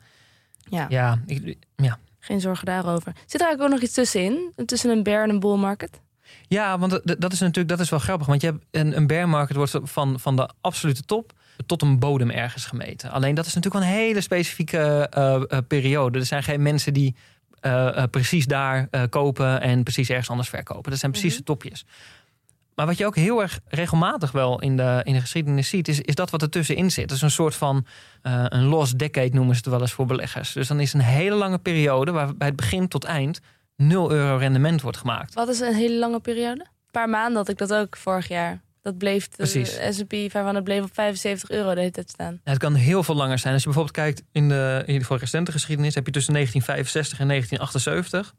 Ja, ja, ik, ja. geen zorgen daarover. Zit er eigenlijk ook nog iets tussenin? Tussen een bear en een bull market? Ja, want dat- dat is natuurlijk dat is wel grappig. Want je hebt een, een bear market wordt van, van de absolute top tot een bodem ergens gemeten. Alleen dat is natuurlijk een hele specifieke eh, eh, periode. Er zijn geen mensen die eh, precies daar kopen en precies ergens anders verkopen. Dat zijn precies Mhm. de topjes. Maar wat je ook heel erg regelmatig wel in de, in de geschiedenis ziet, is, is dat wat er tussenin zit. Dat is een soort van een lost decade noemen ze het wel eens voor beleggers. Dus dan is een hele lange periode waar bij het begin tot eind 0 euro rendement wordt gemaakt. Wat is een hele lange periode? Een paar maanden had ik dat ook vorig jaar. Dat bleef de. S&P 500 bleef op 75 euro de hele tijd staan. Ja, het kan heel veel langer zijn. Als je bijvoorbeeld kijkt in de, in de recente geschiedenis, heb je tussen 1965 en 1978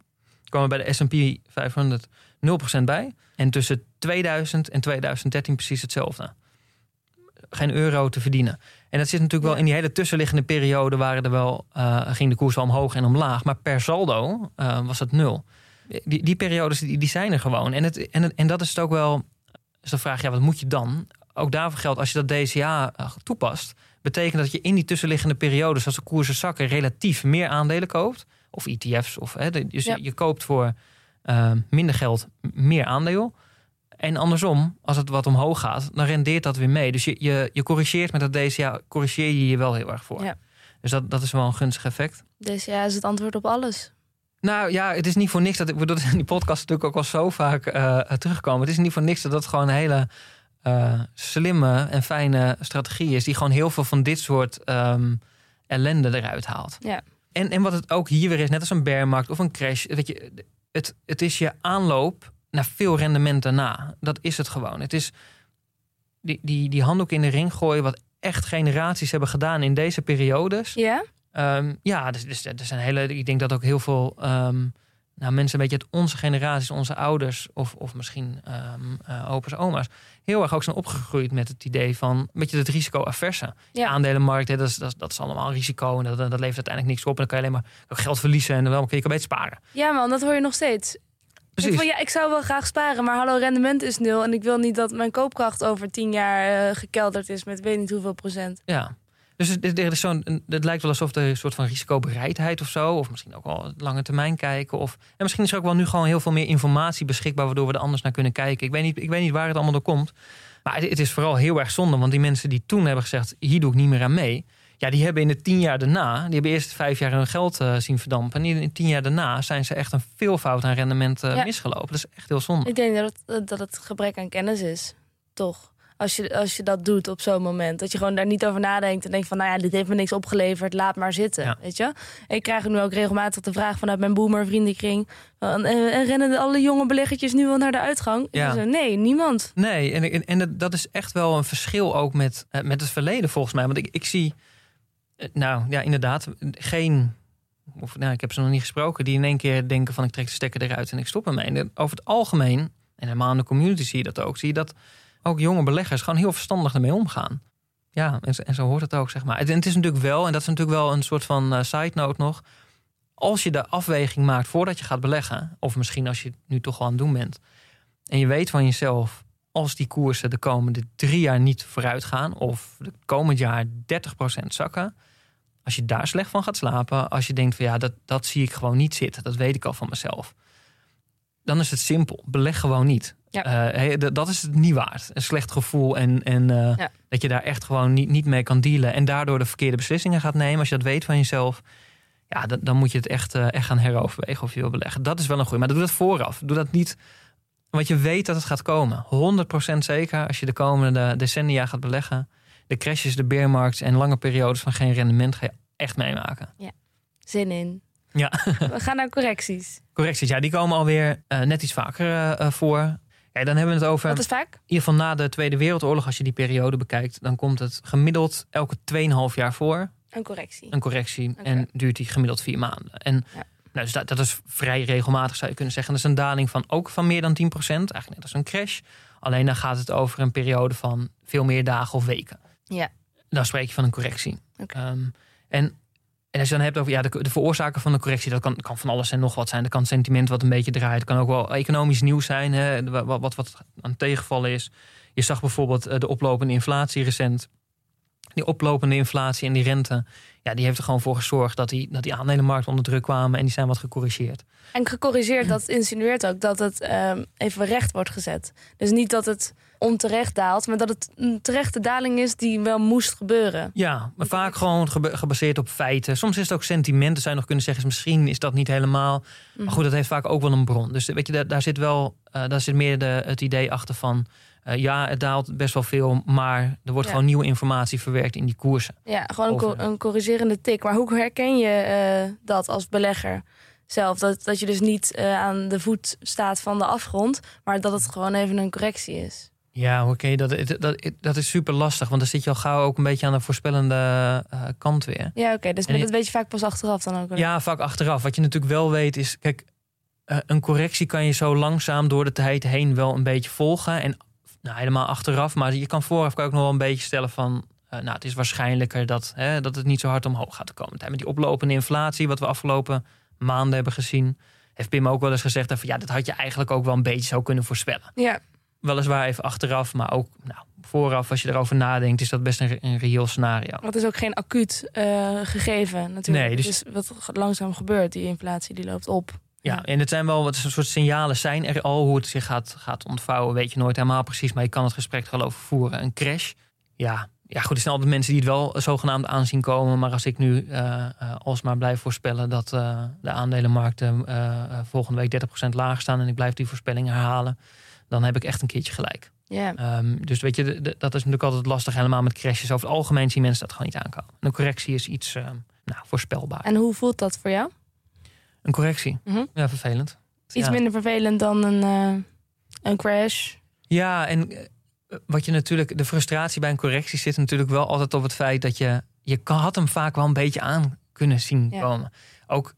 kwamen bij de S&P 500 0% bij. En tussen 2000 en 2013 precies hetzelfde. Geen euro te verdienen. En dat zit natuurlijk wel in die hele tussenliggende periode waren er wel, eh, ging de koers wel omhoog en omlaag. Maar per saldo eh, was het nul. Die, die periodes die, die zijn er gewoon. En, het, en, het- en dat is het ook wel. Dus dan vraag je, ja, wat moet je dan? Ook daarvoor geldt, als je dat DCA eh, toepast, betekent dat je in die tussenliggende periodes, als de koersen zakken, relatief meer aandelen koopt. Of ETF's. Of, hè, dus Ja. je, koopt voor eh, minder geld meer aandeel. En andersom, als het wat omhoog gaat, dan rendeert dat weer mee. Dus je, je, je corrigeert met dat DCA, corrigeer je je wel heel erg voor. Ja. Dus dat, dat is wel een gunstig effect. Ja, is het antwoord op alles. Nou ja, het is niet voor niks dat ik bedoel, dat in die podcast natuurlijk ook al zo vaak eh, terugkomen. Het is niet voor niks dat dat gewoon een hele eh, slimme en fijne strategie is, die gewoon heel veel van dit soort ehm, ellende eruit haalt. Ja. En, en wat het ook hier weer is, net als een bearmarkt of een crash, weet je, het, het is je aanloop naar veel rendement daarna. Dat is het gewoon. Het is die, die, die handdoek in de ring gooien, wat echt generaties hebben gedaan in deze periodes. Ja? Ehm, ja, dus, dus, er zijn hele. Ik denk dat ook heel veel ehm, nou, mensen, een beetje uit onze generaties, onze ouders of, of misschien eh, opa's, oma's, heel erg ook zijn opgegroeid met het idee van een beetje het risico-averse. Ja. Aandelenmarkt, hè, dat, is, dat, is- dat is allemaal risico en dat, dat levert uiteindelijk niks op. En dan kan je alleen maar geld verliezen en dan wel kun je beter sparen. Ja man, dat hoor je nog steeds. Ik, Precies. van, ja, ik zou wel graag sparen, maar hallo, rendement is nul. En ik wil niet dat mijn koopkracht over tien jaar eh, gekelderd is met weet niet hoeveel procent. Ja. Dus is zo'n, het lijkt wel alsof er een soort van risicobereidheid of zo, of misschien ook wel lange termijn kijken. Of, en misschien is er ook wel nu gewoon heel veel meer informatie beschikbaar, waardoor we er anders naar kunnen kijken. Ik weet niet, ik weet niet waar het allemaal door komt. Maar het, het is vooral heel erg zonde, want die mensen die toen hebben gezegd: hier doe ik niet meer aan mee. Ja, die hebben in de tien jaar daarna, die hebben eerst vijf jaar hun geld eh, zien verdampen. En in de tien jaar daarna zijn ze echt een veelvoud aan rendement eh, Ja. misgelopen. Dat is echt heel zonde. Ik denk dat het, dat het gebrek aan kennis is. Toch? Als je, als je dat doet op zo'n moment. Dat je gewoon daar niet over nadenkt. En denkt van, nou ja, dit heeft me niks opgeleverd. Laat maar zitten. Ja. Weet je? Ik krijg nu ook regelmatig de vraag vanuit mijn boomer vriendenkring. Eh, en rennen alle jonge beleggertjes nu wel naar de uitgang? Ja. nee, niemand. Nee, en, en, en dat- dat is echt wel een verschil ook met, eh, met het verleden volgens mij. Want ik, ik zie, eh, nou ja, inderdaad, geen, of nou, ik heb ze nog niet gesproken, die in één keer denken van ik trek de stekker eruit en ik stop ermee. En over het algemeen, en helemaal in de community zie je dat ook, zie je dat ook jonge beleggers gewoon heel verstandig ermee omgaan. Ja, en, en zo hoort het ook, zeg maar. En het is natuurlijk wel, en dat is natuurlijk wel een soort van eh, side note nog. als je de afweging maakt voordat je gaat beleggen, of misschien als je het nu toch al aan het doen bent, en je weet van jezelf, als die koersen de komende drie jaar niet vooruit gaan, of de komend jaar 30% zakken, als je daar slecht van gaat slapen, als je denkt van ja, dat, dat zie ik gewoon niet zitten, dat weet ik al van mezelf, dan is het simpel. Beleg gewoon niet. Ja. Eh, dat is het niet waard. Een slecht gevoel en, en eh, Ja. dat je daar echt gewoon niet, niet mee kan dealen en daardoor de verkeerde beslissingen gaat nemen. Als je dat weet van jezelf, ja, dan, dan moet je het echt, eh, echt gaan heroverwegen of je wil beleggen. Dat is wel een goede. Maar doe dat vooraf. Doe dat niet, want je weet dat het gaat komen. 100% zeker als je de komende decennia gaat beleggen. De crashes, de beermarkt en lange periodes van geen rendement ga je echt meemaken. Zin in. Ja. (laughs) We gaan naar correcties. Correcties, ja, die komen alweer eh, net iets vaker eh, eh, voor. Ja, dan hebben we het over, Wat is vaak? in ieder geval na de Tweede Wereldoorlog, als je die periode bekijkt, dan komt het gemiddeld elke 2,5 jaar voor. Een correctie. een correctie. En duurt die gemiddeld vier maanden. En Ja. nou, dus dat, dat is vrij regelmatig, zou je kunnen zeggen. Dat is een daling van ook van meer dan 10% Eigenlijk net als een crash. Alleen dan gaat het over een periode van veel meer dagen of weken. Ja. Dan spreek je van een correctie. Oké. Ehm, en, en als je dan hebt over ja, de, de veroorzaker van de correctie, dat kan, kan van alles en nog wat zijn. Dat kan sentiment wat een beetje draait. Het kan ook wel economisch nieuws zijn, hè, wat, wat, aan tegenvallen is. Je zag bijvoorbeeld eh, de oplopende inflatie recent. Die oplopende inflatie en die rente, ja, die heeft er gewoon voor gezorgd dat die, dat die aandelenmarkt onder druk kwamen en die zijn wat gecorrigeerd. En gecorrigeerd, dat insinueert ook dat het ehm, even recht wordt gezet. Dus niet dat het onterecht daalt, maar dat het een terechte daling is die wel moest gebeuren. Ja, maar vaak gewoon gebaseerd op feiten. Soms is het ook sentimenten, zou je nog kunnen zeggen, is misschien is dat niet helemaal. Maar goed, dat heeft vaak ook wel een bron. Dus weet je, daar, daar zit wel, eh, daar zit meer de, het idee achter van. eh, ja, het daalt best wel veel, maar er wordt Ja. gewoon nieuwe informatie verwerkt in die koersen. Ja, gewoon een, co- een corrigerende tik. Maar hoe herken je eh, dat als belegger zelf? Dat, dat je dus niet aan de voet staat van de afgrond, maar dat het gewoon even een correctie is. Ja, oké, dat, dat, dat is super lastig, want dan zit je al gauw ook een beetje aan de voorspellende eh, kant weer. Ja, oké. dus maar dat weet je vaak pas achteraf dan ook. Ja, vaak achteraf. Wat je natuurlijk wel weet is, kijk, eh, een correctie kan je zo langzaam door de tijd heen wel een beetje volgen. En nou, helemaal achteraf, maar je kan vooraf kan ook nog wel een beetje stellen van, eh, nou, het is waarschijnlijker dat, hè, dat het niet zo hard omhoog gaat komen. Met die oplopende inflatie, wat we afgelopen maanden hebben gezien, heeft Pim ook wel eens gezegd van, ja, dat had je eigenlijk ook wel een beetje zo kunnen voorspellen. ja. Weliswaar even achteraf, maar ook nou, vooraf, als je erover nadenkt, is dat best een, een reëel scenario. Want het is ook geen acuut eh, gegeven natuurlijk. Nee, dus- Het is wat langzaam gebeurt. Die inflatie die loopt op. Ja, en het zijn wel wat soort signalen zijn er al. Hoe het zich gaat, gaat ontvouwen, weet je nooit helemaal precies. Maar je kan het gesprek er wel over voeren. Een crash. Ja, ja goed, er zijn altijd mensen die het wel zogenaamd aanzien komen. Maar als ik nu eh, alsmaar blijf voorspellen dat de aandelenmarkten volgende week 30% lager staan. En ik blijf die voorspelling herhalen. Dan heb ik echt een keertje gelijk. Ja. Ehm, dus weet je, de- de- dat is natuurlijk altijd lastig. Helemaal met crashes. Over het algemeen zien mensen dat gewoon niet aankomen. Een correctie is iets ehm, nou, voorspelbaar. En hoe voelt dat voor jou? Een correctie? Mhm. Ja, vervelend. Iets Ja. minder vervelend dan een, eh, een crash. Ja, en eh, wat je natuurlijk, de frustratie bij een correctie zit natuurlijk wel altijd op het feit dat je, je had hem vaak wel een beetje aan kunnen zien komen. Ook,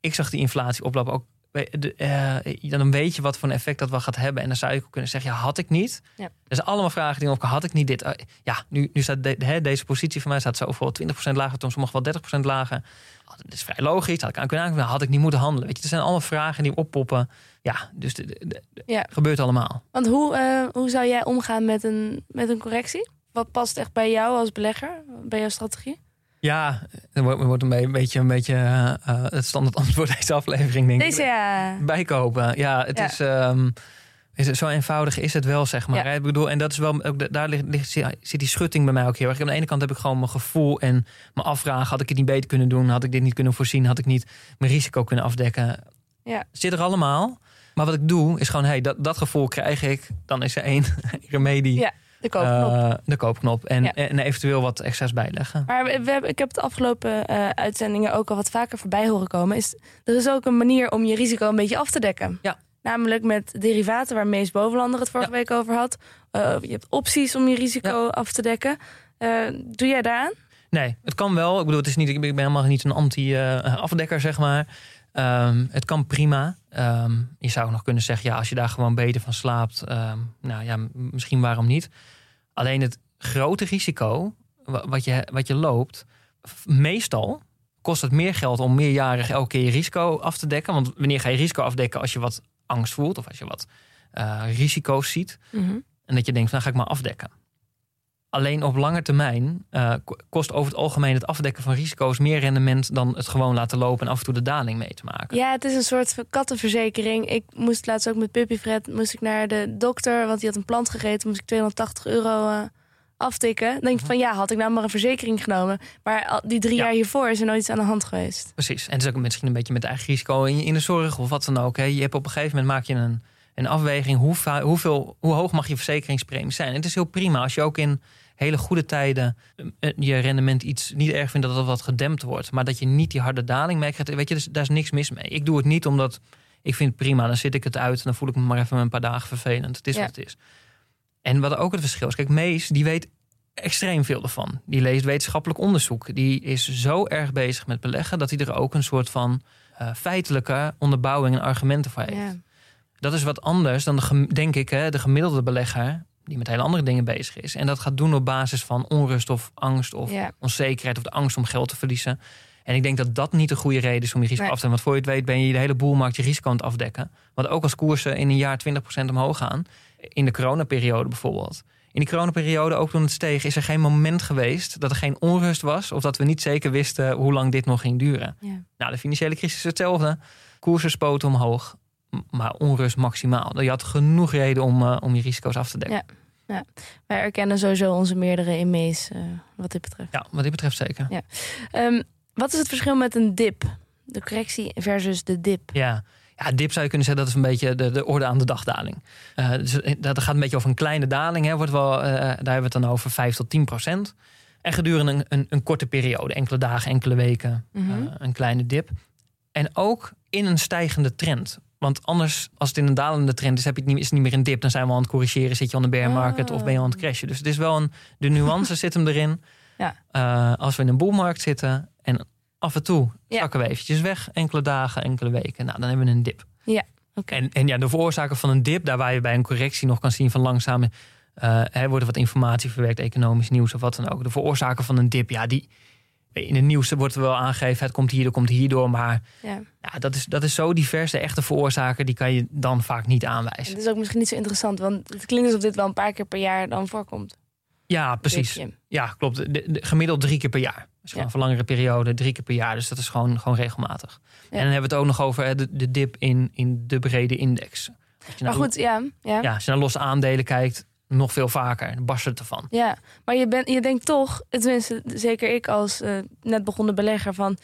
ik zag die inflatie oplopen. Ook, de, eh, dan weet je wat voor een effect dat wel gaat hebben. En dan zou je ook kunnen zeggen, ja, had ik niet. Ja. Zijn allemaal vragen die op had ik niet dit. Eh, ja, nu, nu staat de, hè, deze positie van mij staat zoveel 20% lager, soms nog wel 30% lager. Oh, Dat is vrij logisch. Had ik aan kunnen aankomen, had ik niet moeten handelen. Weet je, er zijn allemaal vragen die oppoppen. Ja, dus de- Ja. gebeurt allemaal. Want hoe, eh, hoe zou jij omgaan met een, met een correctie? Wat past echt bij jou als belegger? Bij jouw strategie? Ja, er wordt, een, be- een beetje, een beetje eh, eh, het standaard (laughs) antwoord deze aflevering, denk Deze ik. ja. Bijkopen. Ja, het Ja. is. ehm, is het, zo eenvoudig is het wel, zeg maar. Ja. Ik bedoel, en dat is wel, ook, daar ligt, ligt, zit die schutting bij mij ook heel erg. Aan de ene kant heb ik gewoon mijn gevoel en mijn afvragen. Had ik het niet beter kunnen doen? Had ik dit niet kunnen voorzien? Had ik niet mijn risico kunnen afdekken? Ja. Zit er allemaal. Maar wat ik doe, is gewoon, hey, dat, dat gevoel krijg ik. Dan is er één (laughs) remedie. Ja, de koopknop. eh, de koopknop. En, Ja. en eventueel wat extra's bijleggen. Maar we, we hebben, ik heb de afgelopen eh, uitzendingen ook al wat vaker voorbij horen komen. Is, er is ook een manier om je risico een beetje af te dekken. Ja. Namelijk met derivaten, waar Mees Bovenlander het vorige Ja. week over had. Eh, je hebt opties om je risico af te dekken. Doe jij daaraan? Nee, het kan wel. Ik bedoel, het is niet, ik ben helemaal niet een anti-afdekker, zeg maar. Ehm, het kan prima. Ehm, je zou nog kunnen zeggen, ja, als je daar gewoon beter van slaapt, ehm, nou ja, misschien waarom niet. Alleen het grote risico wa- wat je, wat je loopt, meestal kost het meer geld om meerjarig elke keer je risico af te dekken. Want wanneer ga je risico afdekken als je wat angst voelt of als je wat uh, risico's ziet. Mhm. En dat je denkt, nou ga ik maar afdekken. Alleen op lange termijn uh, kost over het algemeen het afdekken van risico's meer rendement dan het gewoon laten lopen en af en toe de daling mee te maken. Ja, het is een soort kattenverzekering. Ik moest laatst ook met Puppy Fred moest ik naar de dokter, want die had een plant gegeten, moest ik 280 euro uh, aftikken. Dan denk ik van ja, had ik nou maar een verzekering genomen. Maar die drie Ja. jaar hiervoor is er nooit iets aan de hand geweest. Precies. En het is ook misschien een beetje met eigen risico in, in de zorg of wat dan ook. Hè. Je hebt op een gegeven moment maak je een, een afweging. Hoe, hoeveel, hoe hoog mag je verzekeringspremie zijn? En het is heel prima als je ook in hele goede tijden eh, je rendement iets niet erg vindt dat het wat gedempt wordt. Maar dat je niet die harde daling krijgt. Weet je, dus, daar is niks mis mee. Ik doe het niet omdat ik vind het prima. Dan zit ik het uit en dan voel ik me maar even een paar dagen vervelend. Het is Ja. wat het is. En wat ook het verschil is. Kijk, Mees die weet extreem veel ervan. Die leest wetenschappelijk onderzoek. Die is zo erg bezig met beleggen dat hij er ook een soort van eh, feitelijke onderbouwing en argumenten voor heeft. Ja. Dat is wat anders dan, de, denk ik, hè, de gemiddelde belegger die met hele andere dingen bezig is. En dat gaat doen op basis van onrust of angst of Ja. onzekerheid of de angst om geld te verliezen. En ik denk dat dat niet de goede reden is om je risico Nee. af te dekken. Want voor je het weet ben je de hele boelmarkt je risico aan het afdekken. Want ook als koersen in een jaar 20% omhoog gaan, in de coronaperiode bijvoorbeeld. In die coronaperiode, ook toen het steeg, is er geen moment geweest dat er geen onrust was. Of dat we niet zeker wisten hoe lang dit nog ging duren. Ja. Nou, de financiële crisis is hetzelfde. Koersen spoten omhoog, maar onrust maximaal. Je had genoeg reden om, eh, om je risico's af te dekken. Ja. Wij erkennen sowieso onze meerdere inmees eh, wat dit betreft. Ja, wat dit betreft zeker. Ja. Ehm, wat is het verschil met een dip? De correctie versus de dip. Ja. Ja, dip zou je kunnen zeggen, dat is een beetje de, de orde aan de dagdaling. Eh dus dat gaat een beetje over een kleine daling. Hè, wordt wel, daar hebben we het dan over 5 tot 10 procent. En gedurende een, een, een korte periode, enkele dagen, enkele weken, Mhm. een kleine dip. En ook in een stijgende trend. Want anders, als het in een dalende trend is, heb je het niet, is het niet meer een dip. Dan zijn we aan het corrigeren, zit je aan de bear market of ben je aan het crashen. Dus het is wel een, de nuance zit hem erin. (laughs) Ja. Eh, als we in een boelmarkt zitten en af en toe Ja. zakken we eventjes weg, enkele dagen, enkele weken. Nou, dan hebben we een dip. Oké. En, en ja, de veroorzaker van een dip, daar waar je bij een correctie nog kan zien van langzame. eh er wordt wat informatie verwerkt, economisch nieuws of wat dan ook. De veroorzaker van een dip, ja, die. In het nieuws wordt er wel aangegeven, het komt hier, dat komt hierdoor. Maar Ja. ja, dat, is, dat is zo divers. De echte veroorzaker, die kan je dan vaak niet En aanwijzen. het is ook misschien niet zo interessant, want het klinkt alsof dit wel een paar keer per jaar dan voorkomt. Ja, precies. Ja, klopt. De, de- gemiddeld drie keer per jaar. Dus gewoon Ja. voor langere periode, drie keer per jaar. Dus dat is gewoon, gewoon regelmatig. En dan hebben we het ook nog over de, de dip in, in de brede index. Als je Maar goed, ja. Ja. ja, als je naar losse aandelen kijkt, nog veel vaker. Dan barst het ervan. Ja, maar je, bent je denkt toch, tenminste zeker ik als eh, net begonnen belegger van...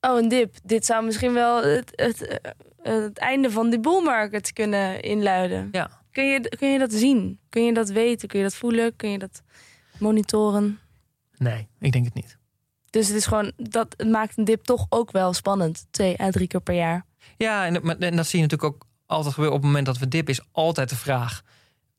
oh, een dip, dit zou misschien wel het, het, eh, het einde van die bull market kunnen inluiden. Ja. Kun, je, kun je dat zien? Kun je dat weten? Kun je dat voelen? Kun je dat monitoren? Nee, ik denk het niet. Dus het is gewoon, dat het maakt een dip toch ook wel spannend. Twee à drie keer per jaar. Ja, en, en dat zie je natuurlijk ook altijd gebeuren. Op het moment dat we dip is altijd de vraag...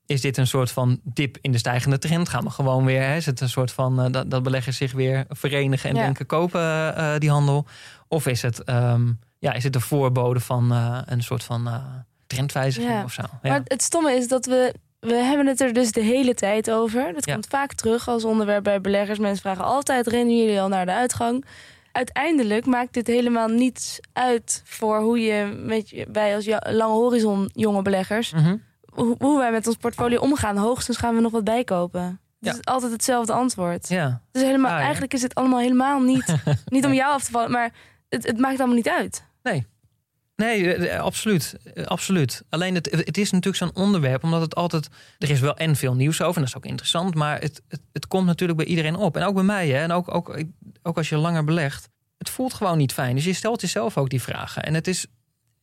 is dit een soort van dip in de stijgende trend? Gaan we gewoon weer... Hè, is het een soort van eh, dat, dat beleggers zich weer verenigen... en Ja. denken kopen eh, die handel? Of is het, ehm, ja, is het de voorbode van eh, een soort van eh, trendwijziging Ja. of zo? Ja. Maar het stomme is dat we... We hebben het er dus de hele tijd over. Dat komt vaak terug als onderwerp bij beleggers. Mensen vragen altijd, rennen jullie al naar de uitgang? Uiteindelijk maakt dit helemaal niets uit voor hoe je met je, wij als lange horizon jonge beleggers, Mhm. Hoe, hoe wij met ons portfolio omgaan. Hoogstens gaan we nog wat bijkopen. Het Ja. is altijd hetzelfde antwoord. ja. Dus helemaal, Ah, ja. eigenlijk is het allemaal helemaal niet, (laughs) niet om jou af te vallen, maar het, het maakt allemaal niet uit. Nee, eh, eh, absoluut. Eh, absoluut. Alleen het, het is natuurlijk zo'n onderwerp, omdat het altijd. Er is wel en veel nieuws over, en dat is ook interessant. Maar het, het, het komt natuurlijk bij iedereen op. En ook bij mij, hè, en ook, ook, ook als je langer belegt. Het voelt gewoon niet fijn. Dus je stelt jezelf ook die vragen. En, het is,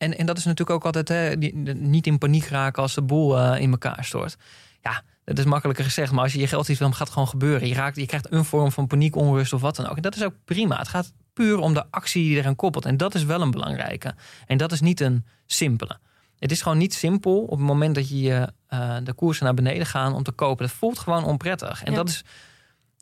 en, en dat is natuurlijk ook altijd hè, die- niet in paniek raken als de boel eh, in elkaar stort. Ja, dat is makkelijker gezegd. Maar als je je geld iets wil, dan gaat het gewoon gebeuren. Je, raakt, je krijgt een vorm van paniek, onrust of wat dan ook. En dat is ook prima. Het gaat puur om de actie die eraan koppelt. En dat is wel een belangrijke. En dat is niet een simpele. Het is gewoon niet simpel op het moment dat je je, eh, de koersen naar beneden gaan om te kopen. Dat voelt gewoon onprettig. En Ja. dat, is,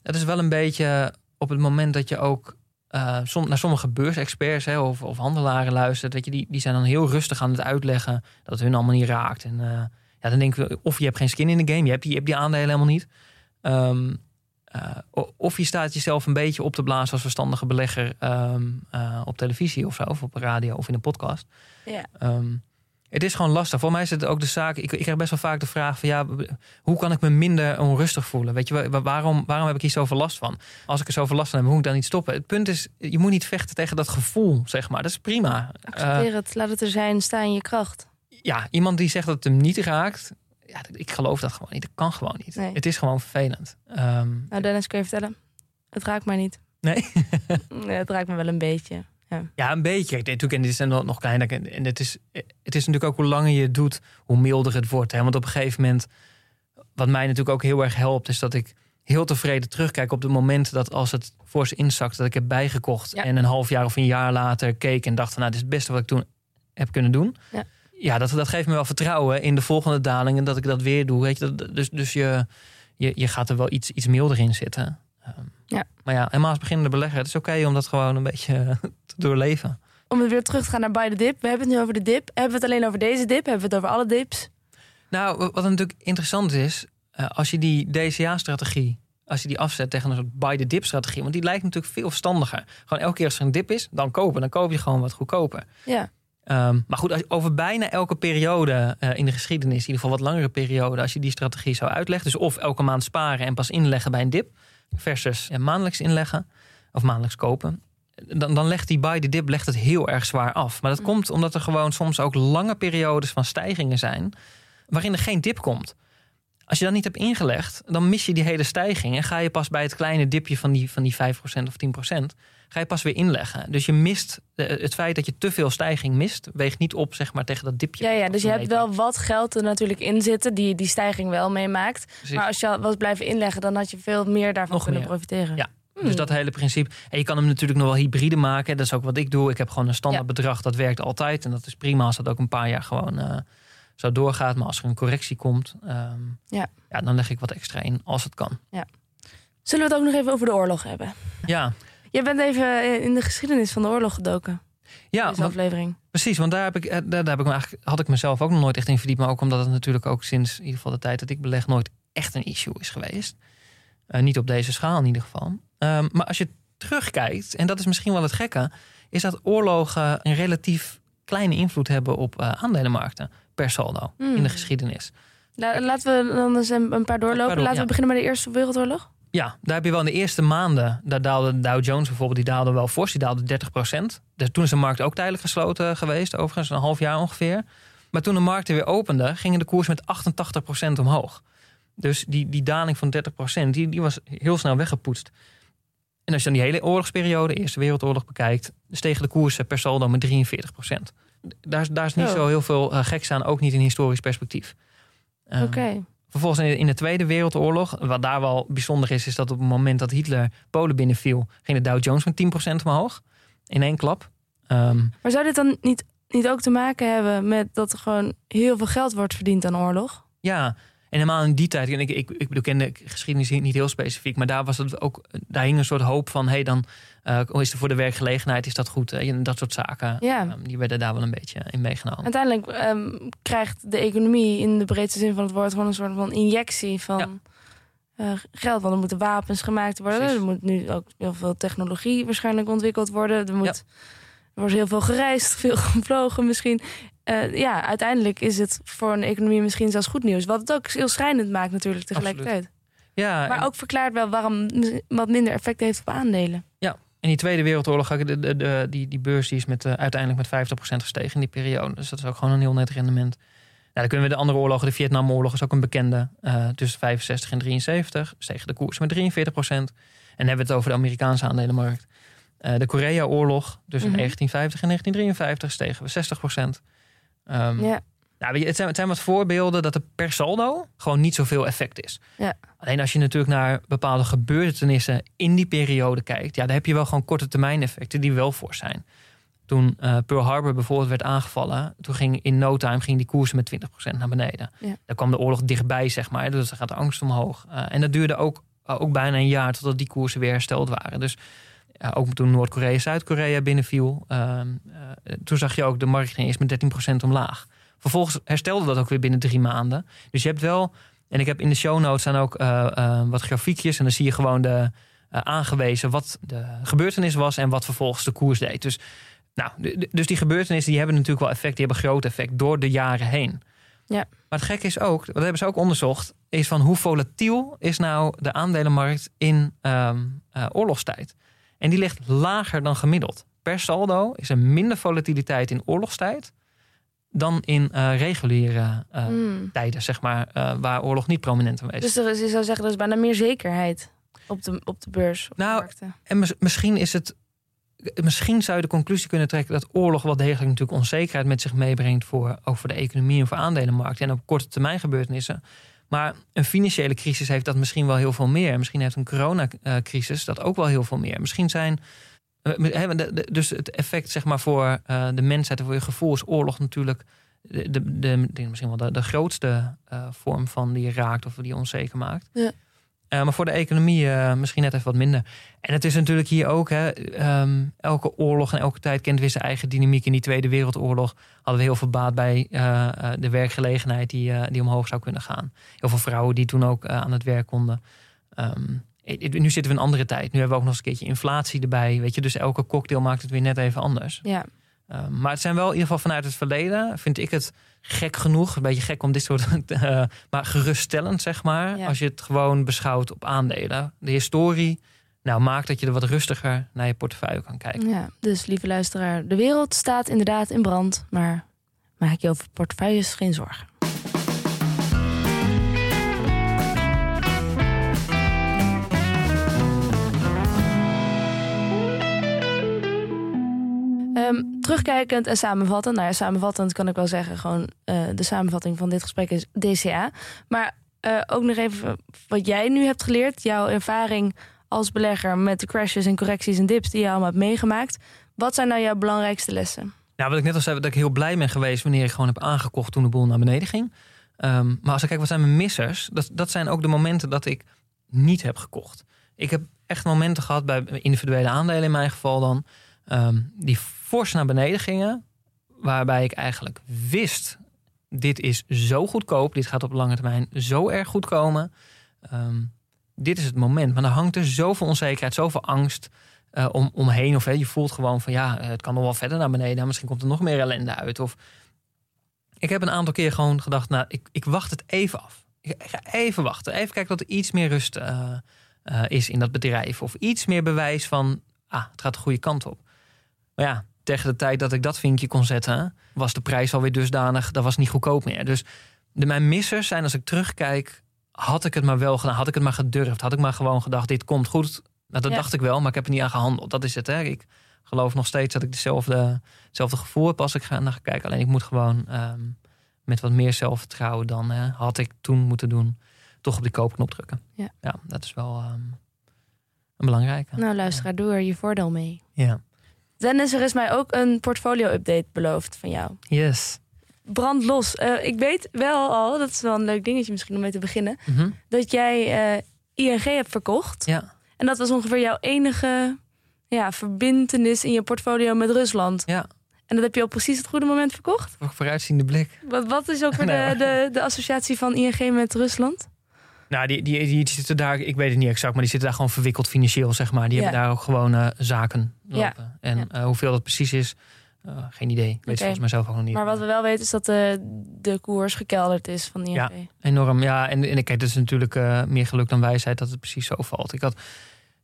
dat is wel een beetje op het moment dat je ook eh, som, naar sommige beursexperts hè, of, of handelaren luistert. Weet je, die, die zijn dan heel rustig aan het uitleggen dat het hun allemaal niet raakt. En eh, ja, dan denk ik, of je hebt geen skin in de game, je hebt die, je hebt die aandelen helemaal niet. Ehm, eh, of je staat jezelf een beetje op te blazen als verstandige belegger ehm, eh, op televisie of zo, of op radio of in een podcast. Ja. Ehm, het is gewoon lastig. Voor mij is het ook de zaak. Ik, ik krijg best wel vaak de vraag van ja, hoe kan ik me minder onrustig voelen? Weet je, wa- wa- waarom, waarom heb ik hier zoveel last van? Als ik er zoveel last van heb, hoe moet ik dan niet stoppen? Het punt is, je moet niet vechten tegen dat gevoel, zeg maar. Dat is prima. Eh, Accepteer het, laat het er zijn, sta in je kracht. ja, iemand die zegt dat het hem niet raakt, ja, ik geloof dat gewoon niet. Dat kan gewoon niet. Nee. Het is gewoon vervelend. Ehm, Nou, Dennis, kun je vertellen? Het raakt mij niet. nee. (laughs) Nee, het raakt me wel een beetje. Ja, een beetje. Kijk, Natuurlijk, en dit is nog nog kleiner. En het is, het is natuurlijk ook hoe langer je het doet, hoe milder het wordt. Hè? Want op een gegeven moment, wat mij natuurlijk ook heel erg helpt, is dat ik heel tevreden terugkijk op de momenten dat als het voor ze inzakt, dat ik heb bijgekocht. Ja. En een half jaar of een jaar later keek en dacht van, nou, dit is het beste wat ik toen heb kunnen doen. Ja. Ja, dat, dat geeft me wel vertrouwen in de volgende dalingen dat ik dat weer doe. Weet je, dat, dus dus je, je, je gaat er wel iets, iets milder in zitten. Ja. Maar ja, helemaal als beginnende belegger, het is oké om dat gewoon een beetje doorleven. Om het weer terug te gaan naar bij de dip. We hebben het nu over de dip. Hebben we het alleen over deze dip? Hebben we het over alle dips? Nou, wa- wat natuurlijk interessant is, eh, als je die DCA-strategie, als je die afzet tegen een soort buy-the-dip-strategie, want die lijkt natuurlijk veel verstandiger. Gewoon elke keer als er een dip is, dan kopen. Dan koop je gewoon wat goedkoper. Ja. Ehm, maar goed, als over bijna elke periode eh, in de geschiedenis, in ieder geval wat langere periode, als je die strategie zou uitleggen, dus of elke maand sparen en pas inleggen bij een dip, versus ja, maandelijks inleggen of maandelijks kopen, dan, dan legt die buy the dip legt het heel erg zwaar af. Maar dat Mm. komt omdat er gewoon soms ook lange periodes van stijgingen zijn, waarin er geen dip komt. Als je dat niet hebt ingelegd, dan mis je die hele stijging. En ga je pas bij het kleine dipje van die, van die 5% of 10%, ga je pas weer inleggen. Dus je mist eh, het feit dat je te veel stijging mist, weegt niet op zeg maar, tegen dat dipje. Ja, ja, wat dus je hebt wel wat geld er natuurlijk in zitten, die die stijging wel meemaakt. Maar als je was blijven inleggen, dan had je veel meer daarvan Nog kunnen meer. profiteren. Ja. Hmm. Dus dat hele principe. En je kan hem natuurlijk nog wel hybride maken. Dat is ook wat ik doe. Ik heb gewoon een standaard Ja. bedrag. Dat werkt altijd. En dat is prima als dat ook een paar jaar gewoon eh, zo doorgaat. Maar als er een correctie komt, ehm, Ja. ja, dan leg ik wat extra in als het kan. Zullen we het ook nog even over de oorlog hebben? Ja, Jij bent even eh, in de geschiedenis van de oorlog gedoken. ja deze want- aflevering. precies. Want daar, heb ik, eh, daar, daar heb ik me eigenlijk, had ik mezelf ook nog nooit echt in verdiept. Maar ook omdat het natuurlijk ook sinds in ieder geval de tijd dat ik beleg nooit echt een issue is geweest. Niet op deze schaal in ieder geval. Ehm, maar als je terugkijkt, en dat is misschien wel het gekke, is dat oorlogen een relatief kleine invloed hebben op eh, aandelenmarkten per saldo Hmm. in de geschiedenis. La- laten we dan eens een, paar doorlopen. door- laten ja. we beginnen met de Eerste Wereldoorlog. Ja, daar heb je wel in de eerste maanden, daar daalde de Dow Jones bijvoorbeeld, die daalde wel fors, die daalde 30% Dus toen is de markt ook tijdelijk gesloten geweest, overigens een half jaar ongeveer. Maar toen de markten weer openden, gingen de koers met 88% omhoog. Dus die, die daling van 30% die, die was heel snel weggepoetst. En als je dan die hele oorlogsperiode, Eerste Wereldoorlog, bekijkt, stegen de koersen per saldo met 43% Daar, is- daar is niet Oh. zo heel veel eh, geks aan, ook niet in historisch perspectief. Ehm, Oké. Vervolgens in de, in de Tweede Wereldoorlog, wat daar wel bijzonder is, is dat op het moment dat Hitler Polen binnenviel, ging de Dow Jones met 10% omhoog. In één klap. Ehm, Maar zou dit dan niet, niet ook te maken hebben met dat er gewoon heel veel geld wordt verdiend aan oorlog? ja, en helemaal in die tijd, en ik, ik, ik bedoel, ken de geschiedenis niet heel specifiek, maar daar was het ook, daar hing een soort hoop van, hé, hey, dan eh, is er voor de werkgelegenheid, is dat goed? En dat soort zaken, Ja. ehm, die werden daar wel een beetje in meegenomen. Uiteindelijk ehm, krijgt de economie in de breedste zin van het woord gewoon een soort van injectie van Ja. eh, geld. Want er moeten wapens gemaakt worden. Precies. Er moet nu ook heel veel technologie waarschijnlijk ontwikkeld worden. Er, moet, Ja. Er wordt heel veel gereisd, veel (laughs) gevlogen misschien. Eh, ja, uiteindelijk is het voor een economie misschien zelfs goed nieuws. Wat het ook heel schrijnend maakt natuurlijk tegelijkertijd. Ja, Maar en- ook verklaart wel waarom het wat minder effect heeft op aandelen. In die Tweede Wereldoorlog, de, de, de, die, die beurs die is met, eh, uiteindelijk met 50% gestegen in die periode. Dus dat is ook gewoon een heel net rendement. Nou, dan kunnen we de andere oorlogen, de Vietnamoorlog is ook een bekende. eh, tussen 65 en 73 stegen de koers met 43%. En dan hebben we het over de Amerikaanse aandelenmarkt. Eh, de Korea-oorlog tussen Mhm. 1950 en 1953 stegen we 60%. Ehm, Ja. nou, het, zijn, het zijn wat voorbeelden dat er per saldo gewoon niet zoveel effect is. Ja. Alleen als je natuurlijk naar bepaalde gebeurtenissen in die periode kijkt, ja, dan heb je wel gewoon korte termijn effecten die wel voor zijn. Toen eh, Pearl Harbor bijvoorbeeld werd aangevallen, toen ging in no time ging die koersen met 20% naar beneden. Ja. Daar kwam de oorlog dichtbij, zeg maar. Dus dan gaat de angst omhoog. Eh, en dat duurde ook, ook bijna een jaar totdat die koersen weer hersteld waren. Dus ja, ook toen Noord-Korea Zuid-Korea binnenviel, ehm, eh, toen zag je ook de markt ging eerst met 13% omlaag. Vervolgens herstelde dat ook weer binnen drie maanden. Dus je hebt wel En ik heb in de show notes staan ook eh, eh, wat grafiekjes. En dan zie je gewoon de, eh, aangewezen wat de gebeurtenis was en wat vervolgens de koers deed. Dus, nou, dus die gebeurtenissen die hebben natuurlijk wel effect. Die hebben groot effect door de jaren heen. Ja. Maar het gekke is ook, dat hebben ze ook onderzocht, is van hoe volatiel is nou de aandelenmarkt in ehm, eh, oorlogstijd. En die ligt lager dan gemiddeld. Per saldo is er minder volatiliteit in oorlogstijd dan in eh, reguliere eh, Hmm. tijden, zeg maar, eh, waar oorlog niet prominent aanwezig is. Dus er is, je zou zeggen, er is bijna meer zekerheid op de, op de beurs. Op Nou, de. En mis- misschien is het. Misschien zou je de conclusie kunnen trekken dat oorlog wel degelijk natuurlijk onzekerheid met zich meebrengt voor ook voor de economie en voor aandelenmarkten en op korte termijn gebeurtenissen. Maar een financiële crisis heeft dat misschien wel heel veel meer. Misschien heeft een coronacrisis dat ook wel heel veel meer. Misschien zijn. eh, Dus het effect zeg maar, voor eh, de mensheid en voor je gevoel is oorlog natuurlijk de, de, misschien wel de, grootste eh, vorm van die je raakt of die onzeker maakt. Ja. Eh, maar voor de economie eh, misschien net even wat minder. En het is natuurlijk hier ook, hè, ehm, elke oorlog en elke tijd kent weer zijn eigen dynamiek. In die Tweede Wereldoorlog hadden we heel veel baat bij eh, de werkgelegenheid die, die omhoog zou kunnen gaan. Heel veel vrouwen die toen ook aan het werk konden. Ehm, eh, nu zitten we in een andere tijd. Nu hebben we ook nog eens een keertje inflatie erbij. Weet je? Dus elke cocktail maakt het weer net even anders. Ja. Ehm, maar het zijn wel in ieder geval vanuit het verleden, vind ik het gek genoeg. Een beetje gek om dit soort. (laughs) eh, maar geruststellend, zeg maar. Ja. Als je het gewoon beschouwt op aandelen. De historie nou, maakt dat je er wat rustiger naar je portefeuille kan kijken. ja, dus lieve luisteraar, de wereld staat inderdaad in brand, maar maak je over portefeuilles geen zorgen. Terugkijkend en samenvattend. Nou ja, samenvattend kan ik wel zeggen. Gewoon eh, de samenvatting van dit gesprek is DCA. Maar eh, ook nog even wat jij nu hebt geleerd. Jouw ervaring als belegger met de crashes en correcties en dips die je allemaal hebt meegemaakt. Wat zijn nou jouw belangrijkste lessen? Nou, wat ik net al zei, dat ik heel blij ben geweest wanneer ik gewoon heb aangekocht toen de boel naar beneden ging. Ehm, maar als ik kijk, wat zijn mijn missers? Dat, dat zijn ook de momenten dat ik niet heb gekocht. Ik heb echt momenten gehad bij individuele aandelen in mijn geval dan, ehm, die fors naar beneden gingen. Waarbij ik eigenlijk wist, dit is zo goedkoop, dit gaat op lange termijn zo erg goed komen. Ehm, dit is het moment. Maar dan hangt er zoveel onzekerheid, zoveel angst eh, om, omheen. Of hè, je voelt gewoon van ja, het kan nog wel verder naar beneden. Misschien komt er nog meer ellende uit. Of ik heb een aantal keer gewoon gedacht, nou, ik, ik wacht het even af. Ik ga even wachten. Even kijken dat er iets meer rust eh, eh, is in dat bedrijf. Of iets meer bewijs van, ah, het gaat de goede kant op. Maar ja, tegen de tijd dat ik dat vinkje kon zetten, was de prijs alweer dusdanig, dat was niet goedkoop meer. Dus de, mijn missers zijn als ik terugkijk, had ik het maar wel gedaan, had ik het maar gedurfd, had ik maar gewoon gedacht, dit komt goed. Nou, dat Ja. dacht ik wel, maar ik heb er niet aan gehandeld. Dat is het, hè. Ik geloof nog steeds dat ik dezelfde, hetzelfde gevoel heb als ik ga naar kijken. Alleen ik moet gewoon ehm, met wat meer zelfvertrouwen dan had ik toen moeten doen, toch op die koopknop drukken. Ja. dat is wel ehm, een belangrijke. Nou, luisteraar, doe er je voordeel mee. Ja. Dennis, er is mij ook een portfolio-update beloofd van jou. Yes. Brand los. Eh, ik weet wel al, dat is wel een leuk dingetje misschien om mee te beginnen, Mhm. dat jij eh, ING hebt verkocht. Ja. En dat was ongeveer jouw enige ja, verbintenis in je portfolio met Rusland. Ja. En dat heb je op precies het goede moment verkocht? Voor- Vooruitziende blik. Wat, wat is ook weer (laughs) de, de, de associatie van ING met Rusland? Nou, die, die, die zitten daar, ik weet het niet exact, maar die zitten daar gewoon verwikkeld financieel, zeg maar. Die Ja. hebben daar ook gewoon eh, zaken Ja. lopen. En Ja. eh, hoeveel dat precies is, eh, geen idee. Ik weet het volgens mij zelf ook nog niet. Maar wat we wel weten is dat de, de koers gekelderd is van ING. Ja. Enorm, ja. En, en kijk, het is natuurlijk meer geluk dan wijsheid dat het precies zo valt. Ik, had,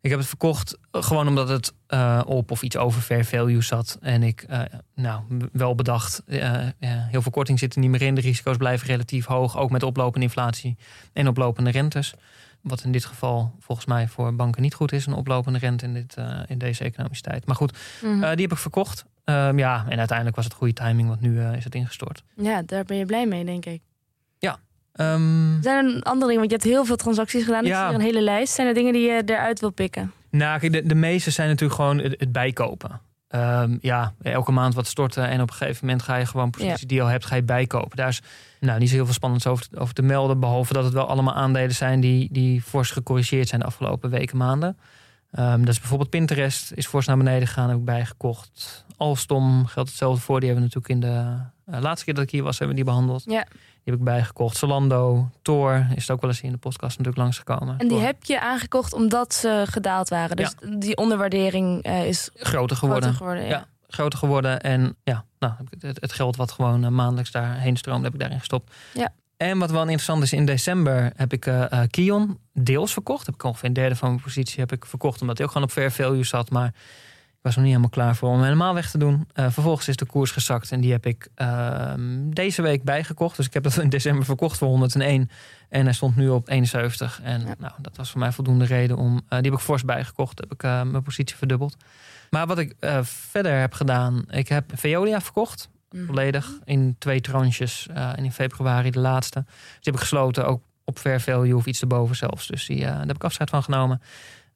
ik heb het verkocht eh, gewoon omdat het eh, op of iets over fair value zat. En ik, eh, nou, wel bedacht, eh, heel veel korting zit er niet meer in. De risico's blijven relatief hoog, ook met oplopende inflatie en oplopende rentes. Wat in dit geval volgens mij voor banken niet goed is, een oplopende rente in, dit, in deze economische tijd. Maar goed, Mhm. die heb ik verkocht. Ehm, ja, en uiteindelijk was het goede timing, want nu is het ingestort. ja, daar ben je blij mee, denk ik. Ehm, Zijn er andere dingen? Want je hebt heel veel transacties gedaan. Ik Ja. zie hier een hele lijst. Zijn er dingen die je eruit wil pikken? Nou, kijk, de, de meeste zijn natuurlijk gewoon het, het bijkopen. Ehm, ja, elke maand wat storten en op een gegeven moment ga je gewoon positie die je al hebt, ga je bijkopen. Daar is nou, niet zo heel veel spannends over, te- over te melden, behalve dat het wel allemaal aandelen zijn die, die fors gecorrigeerd zijn de afgelopen weken, maanden. Ehm, dat is bijvoorbeeld Pinterest, is fors naar beneden gegaan, heb ik bijgekocht. Alstom geldt hetzelfde voor, die hebben we natuurlijk in de eh, laatste keer dat ik hier was, hebben we die behandeld. Ja. Die heb ik bijgekocht. Zalando, Tor is het ook wel eens in de podcast natuurlijk langsgekomen. En die Tor. heb je aangekocht omdat ze gedaald waren. Dus die onderwaardering eh, is groter geworden. groter geworden. Ja. Ja. Groter geworden. En ja, nou, het, het geld wat gewoon eh, maandelijks daarheen stroomt, heb ik daarin gestopt. Ja. En wat wel interessant is, in december heb ik eh, Kion deels verkocht. Heb ik ongeveer een derde van mijn positie heb ik verkocht. Omdat hij ook gewoon op fair value zat. Maar ik was nog niet helemaal klaar voor om hem helemaal weg te doen. Eh, vervolgens is de koers gezakt. En die heb ik ehm, deze week bijgekocht. Dus ik heb dat in december verkocht voor 101. En hij stond nu op 71. En Ja. nou, dat was voor mij voldoende reden om... die heb ik fors bijgekocht. Heb ik mijn positie verdubbeld. Maar wat ik verder heb gedaan... Ik heb Veolia verkocht. Mhm. Volledig in twee tranches. eh, en in februari de laatste. Dus die heb ik gesloten. Ook op fair value of iets erboven zelfs. Dus die, eh, daar heb ik afscheid van genomen.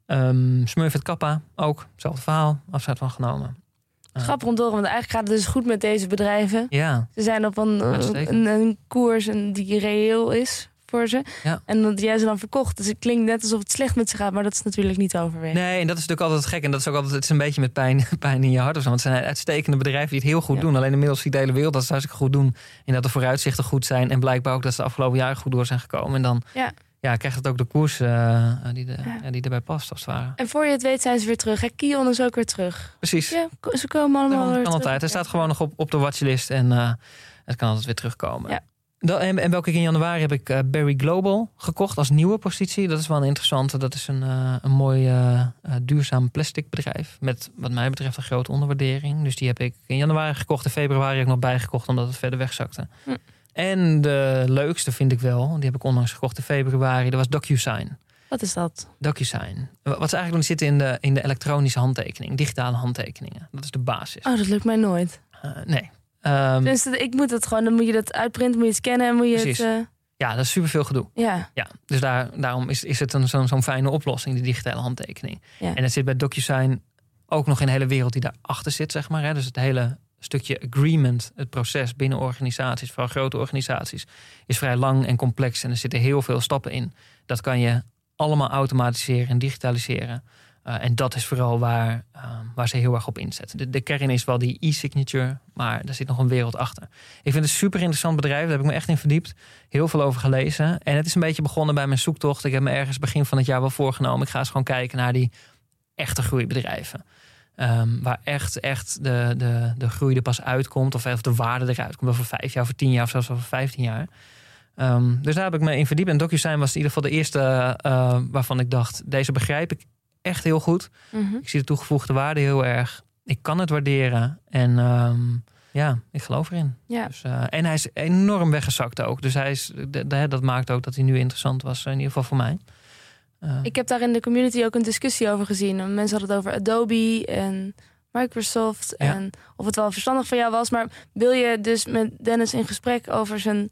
Ehm Smurfit Kappa ook. Hetzelfde verhaal. Afscheid van genomen. Eh, Grappig om te horen, want eigenlijk gaat het dus goed met deze bedrijven. Ja, Ze zijn op een, een, een koers en die reëel is voor ze. Ja. En dat jij ze dan verkocht. Dus het klinkt net alsof het slecht met ze gaat, maar dat is natuurlijk niet te overwegen. Nee, en dat is natuurlijk altijd gek. En dat is ook altijd het is een beetje met pijn, (laughs) pijn in je hart of zo. Want het zijn uitstekende bedrijven die het heel goed Ja. doen. Alleen inmiddels ziet de hele wereld dat ze hartstikke goed doen. En dat de vooruitzichten goed zijn. En blijkbaar ook dat ze de afgelopen jaren goed door zijn gekomen. En dan Ja. ja, krijgt het ook de koers eh, die, de, Ja. ja, die erbij past, als het ware. En voor je het weet zijn ze weer terug. Hè? Kion is ook weer terug. Precies. Ja, ze komen allemaal weer kan terug. altijd. Hij staat gewoon nog op, op de watchlist. En eh, het kan altijd weer terugkomen. Ja. En, en welke ik in januari heb ik eh, Berry Global gekocht als nieuwe positie. Dat is wel een interessante. Dat is een, eh, een mooi eh, duurzaam plastic bedrijf. Met wat mij betreft een grote onderwaardering. Dus die heb ik in januari gekocht. In februari heb ik nog bijgekocht omdat het verder wegzakte. Hm. En de leukste vind ik wel. Die heb ik onlangs gekocht in februari. Dat was DocuSign. Wat is dat? DocuSign. Wat ze eigenlijk doen, zitten in de, in de elektronische handtekening. Digitale handtekeningen. Dat is de basis. Oh, dat lukt mij nooit. Nee. Ehm, Dus ik moet het gewoon, dan moet je dat uitprinten, moet je het scannen en moet je Precies. het... eh, ja, dat is superveel gedoe. ja, Ja, dus daar, daarom is, is het een, zo'n zo'n fijne oplossing, die digitale handtekening. Ja. En het zit bij DocuSign ook nog de hele wereld die daarachter zit, zeg maar. Hè. Dus het hele stukje agreement, het proces binnen organisaties, vooral grote organisaties, is vrij lang en complex. En er zitten heel veel stappen in. Dat kan je allemaal automatiseren en digitaliseren. Uh, en dat is vooral waar, uh, waar ze heel erg op inzetten. De, de, kern is wel die e-signature, maar er zit nog een wereld achter. Ik vind het een super interessant bedrijf, daar heb ik me echt in verdiept. Heel veel over gelezen. En het is een beetje begonnen bij mijn zoektocht. Ik heb me ergens begin van het jaar wel voorgenomen. Ik ga eens gewoon kijken naar die echte groeibedrijven. Um, waar echt, echt de, de, de groei er pas uitkomt. Of, de waarde eruit komt. Over vijf jaar, over tien jaar of zelfs over vijftien jaar. Um, dus daar heb ik me in verdiept. En DocuSign was in ieder geval de eerste uh, waarvan ik dacht... deze begrijp ik echt heel goed. Mhm. Ik zie de toegevoegde waarde heel erg. Ik kan het waarderen. En um, ja, ik geloof erin. Ja. Dus, uh, en hij is enorm weggezakt ook. Dus hij is, dat maakt ook dat hij nu interessant was. In ieder geval voor mij. Uh, ik heb daar in de community ook een discussie over gezien. Mensen hadden het over Adobe en Microsoft. Ja. En of het wel verstandig van jou was. Maar wil je dus met Dennis in gesprek over zijn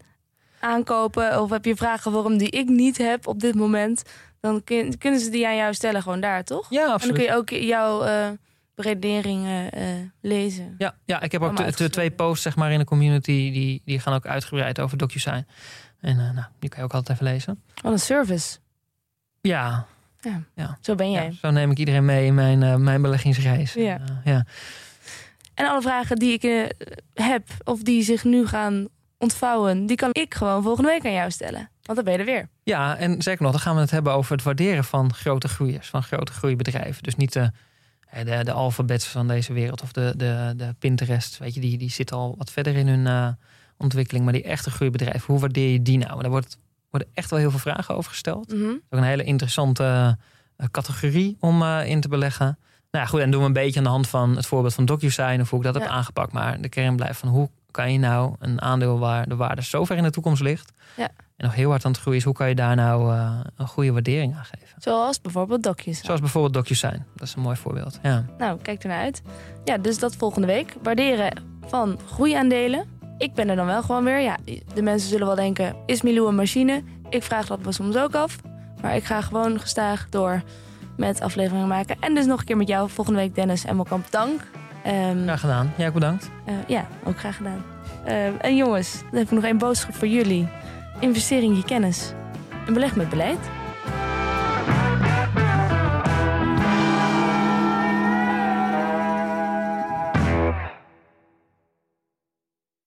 aankopen... of heb je vragen waarom die ik niet heb op dit moment... dan kun, kunnen ze die aan jou stellen gewoon daar, toch? Ja, absoluut. En dan kun je ook jouw uh, beredeneringen uh, lezen. Ja, ja, ik heb ook de, de, twee posts zeg maar, in de community... die, die gaan ook uitgebreid over DocuSign. En uh, nou, die kan je ook altijd even lezen. Wat een service. Ja. Ja, ja. zo ben jij. Ja, zo neem ik iedereen mee in mijn, mijn beleggingsreis. Ja. Ja. En alle vragen die ik heb of die zich nu gaan ontvouwen... die kan ik gewoon volgende week aan jou stellen. Want dan ben je er weer. Ja, en zeker nog, dan gaan we het hebben over het waarderen van grote groeiers. Van grote groeibedrijven. Dus niet de, de, de alfabets van deze wereld of de, de, de Pinterest. Weet je, die, die zitten al wat verder in hun uh, ontwikkeling. Maar die echte groeibedrijven, hoe waardeer je die nou? En daar wordt worden echt wel heel veel vragen over gesteld. Mm -hmm. Ook een hele interessante uh, categorie om uh, in te beleggen. Nou ja, goed, en doen we een beetje aan de hand van het voorbeeld van DocuSign of hoe ik dat ja. heb aangepakt. Maar de kern blijft van hoe kan je nou een aandeel waar de waarde zo ver in de toekomst ligt ja. en nog heel hard aan het groeien is, hoe kan je daar nou uh, een goede waardering aan geven? Zoals bijvoorbeeld DocuSign. Zoals bijvoorbeeld DocuSign. Dat is een mooi voorbeeld. Ja. Nou, kijk ernaar uit. Ja, dus dat volgende week. Waarderen van groeiaandelen. Ik ben er dan wel gewoon weer. Ja, de mensen zullen wel denken, is Milou een machine? Ik vraag dat me soms ook af. Maar ik ga gewoon gestaag door met afleveringen maken. En dus nog een keer met jou volgende week, Dennis Emmelkamp. Dank. Um, graag gedaan. Ja, bedankt. Uh, ja, ook graag gedaan. Uh, en jongens, dan heb ik nog één boodschap voor jullie. Investeer in je kennis. En beleg met beleid.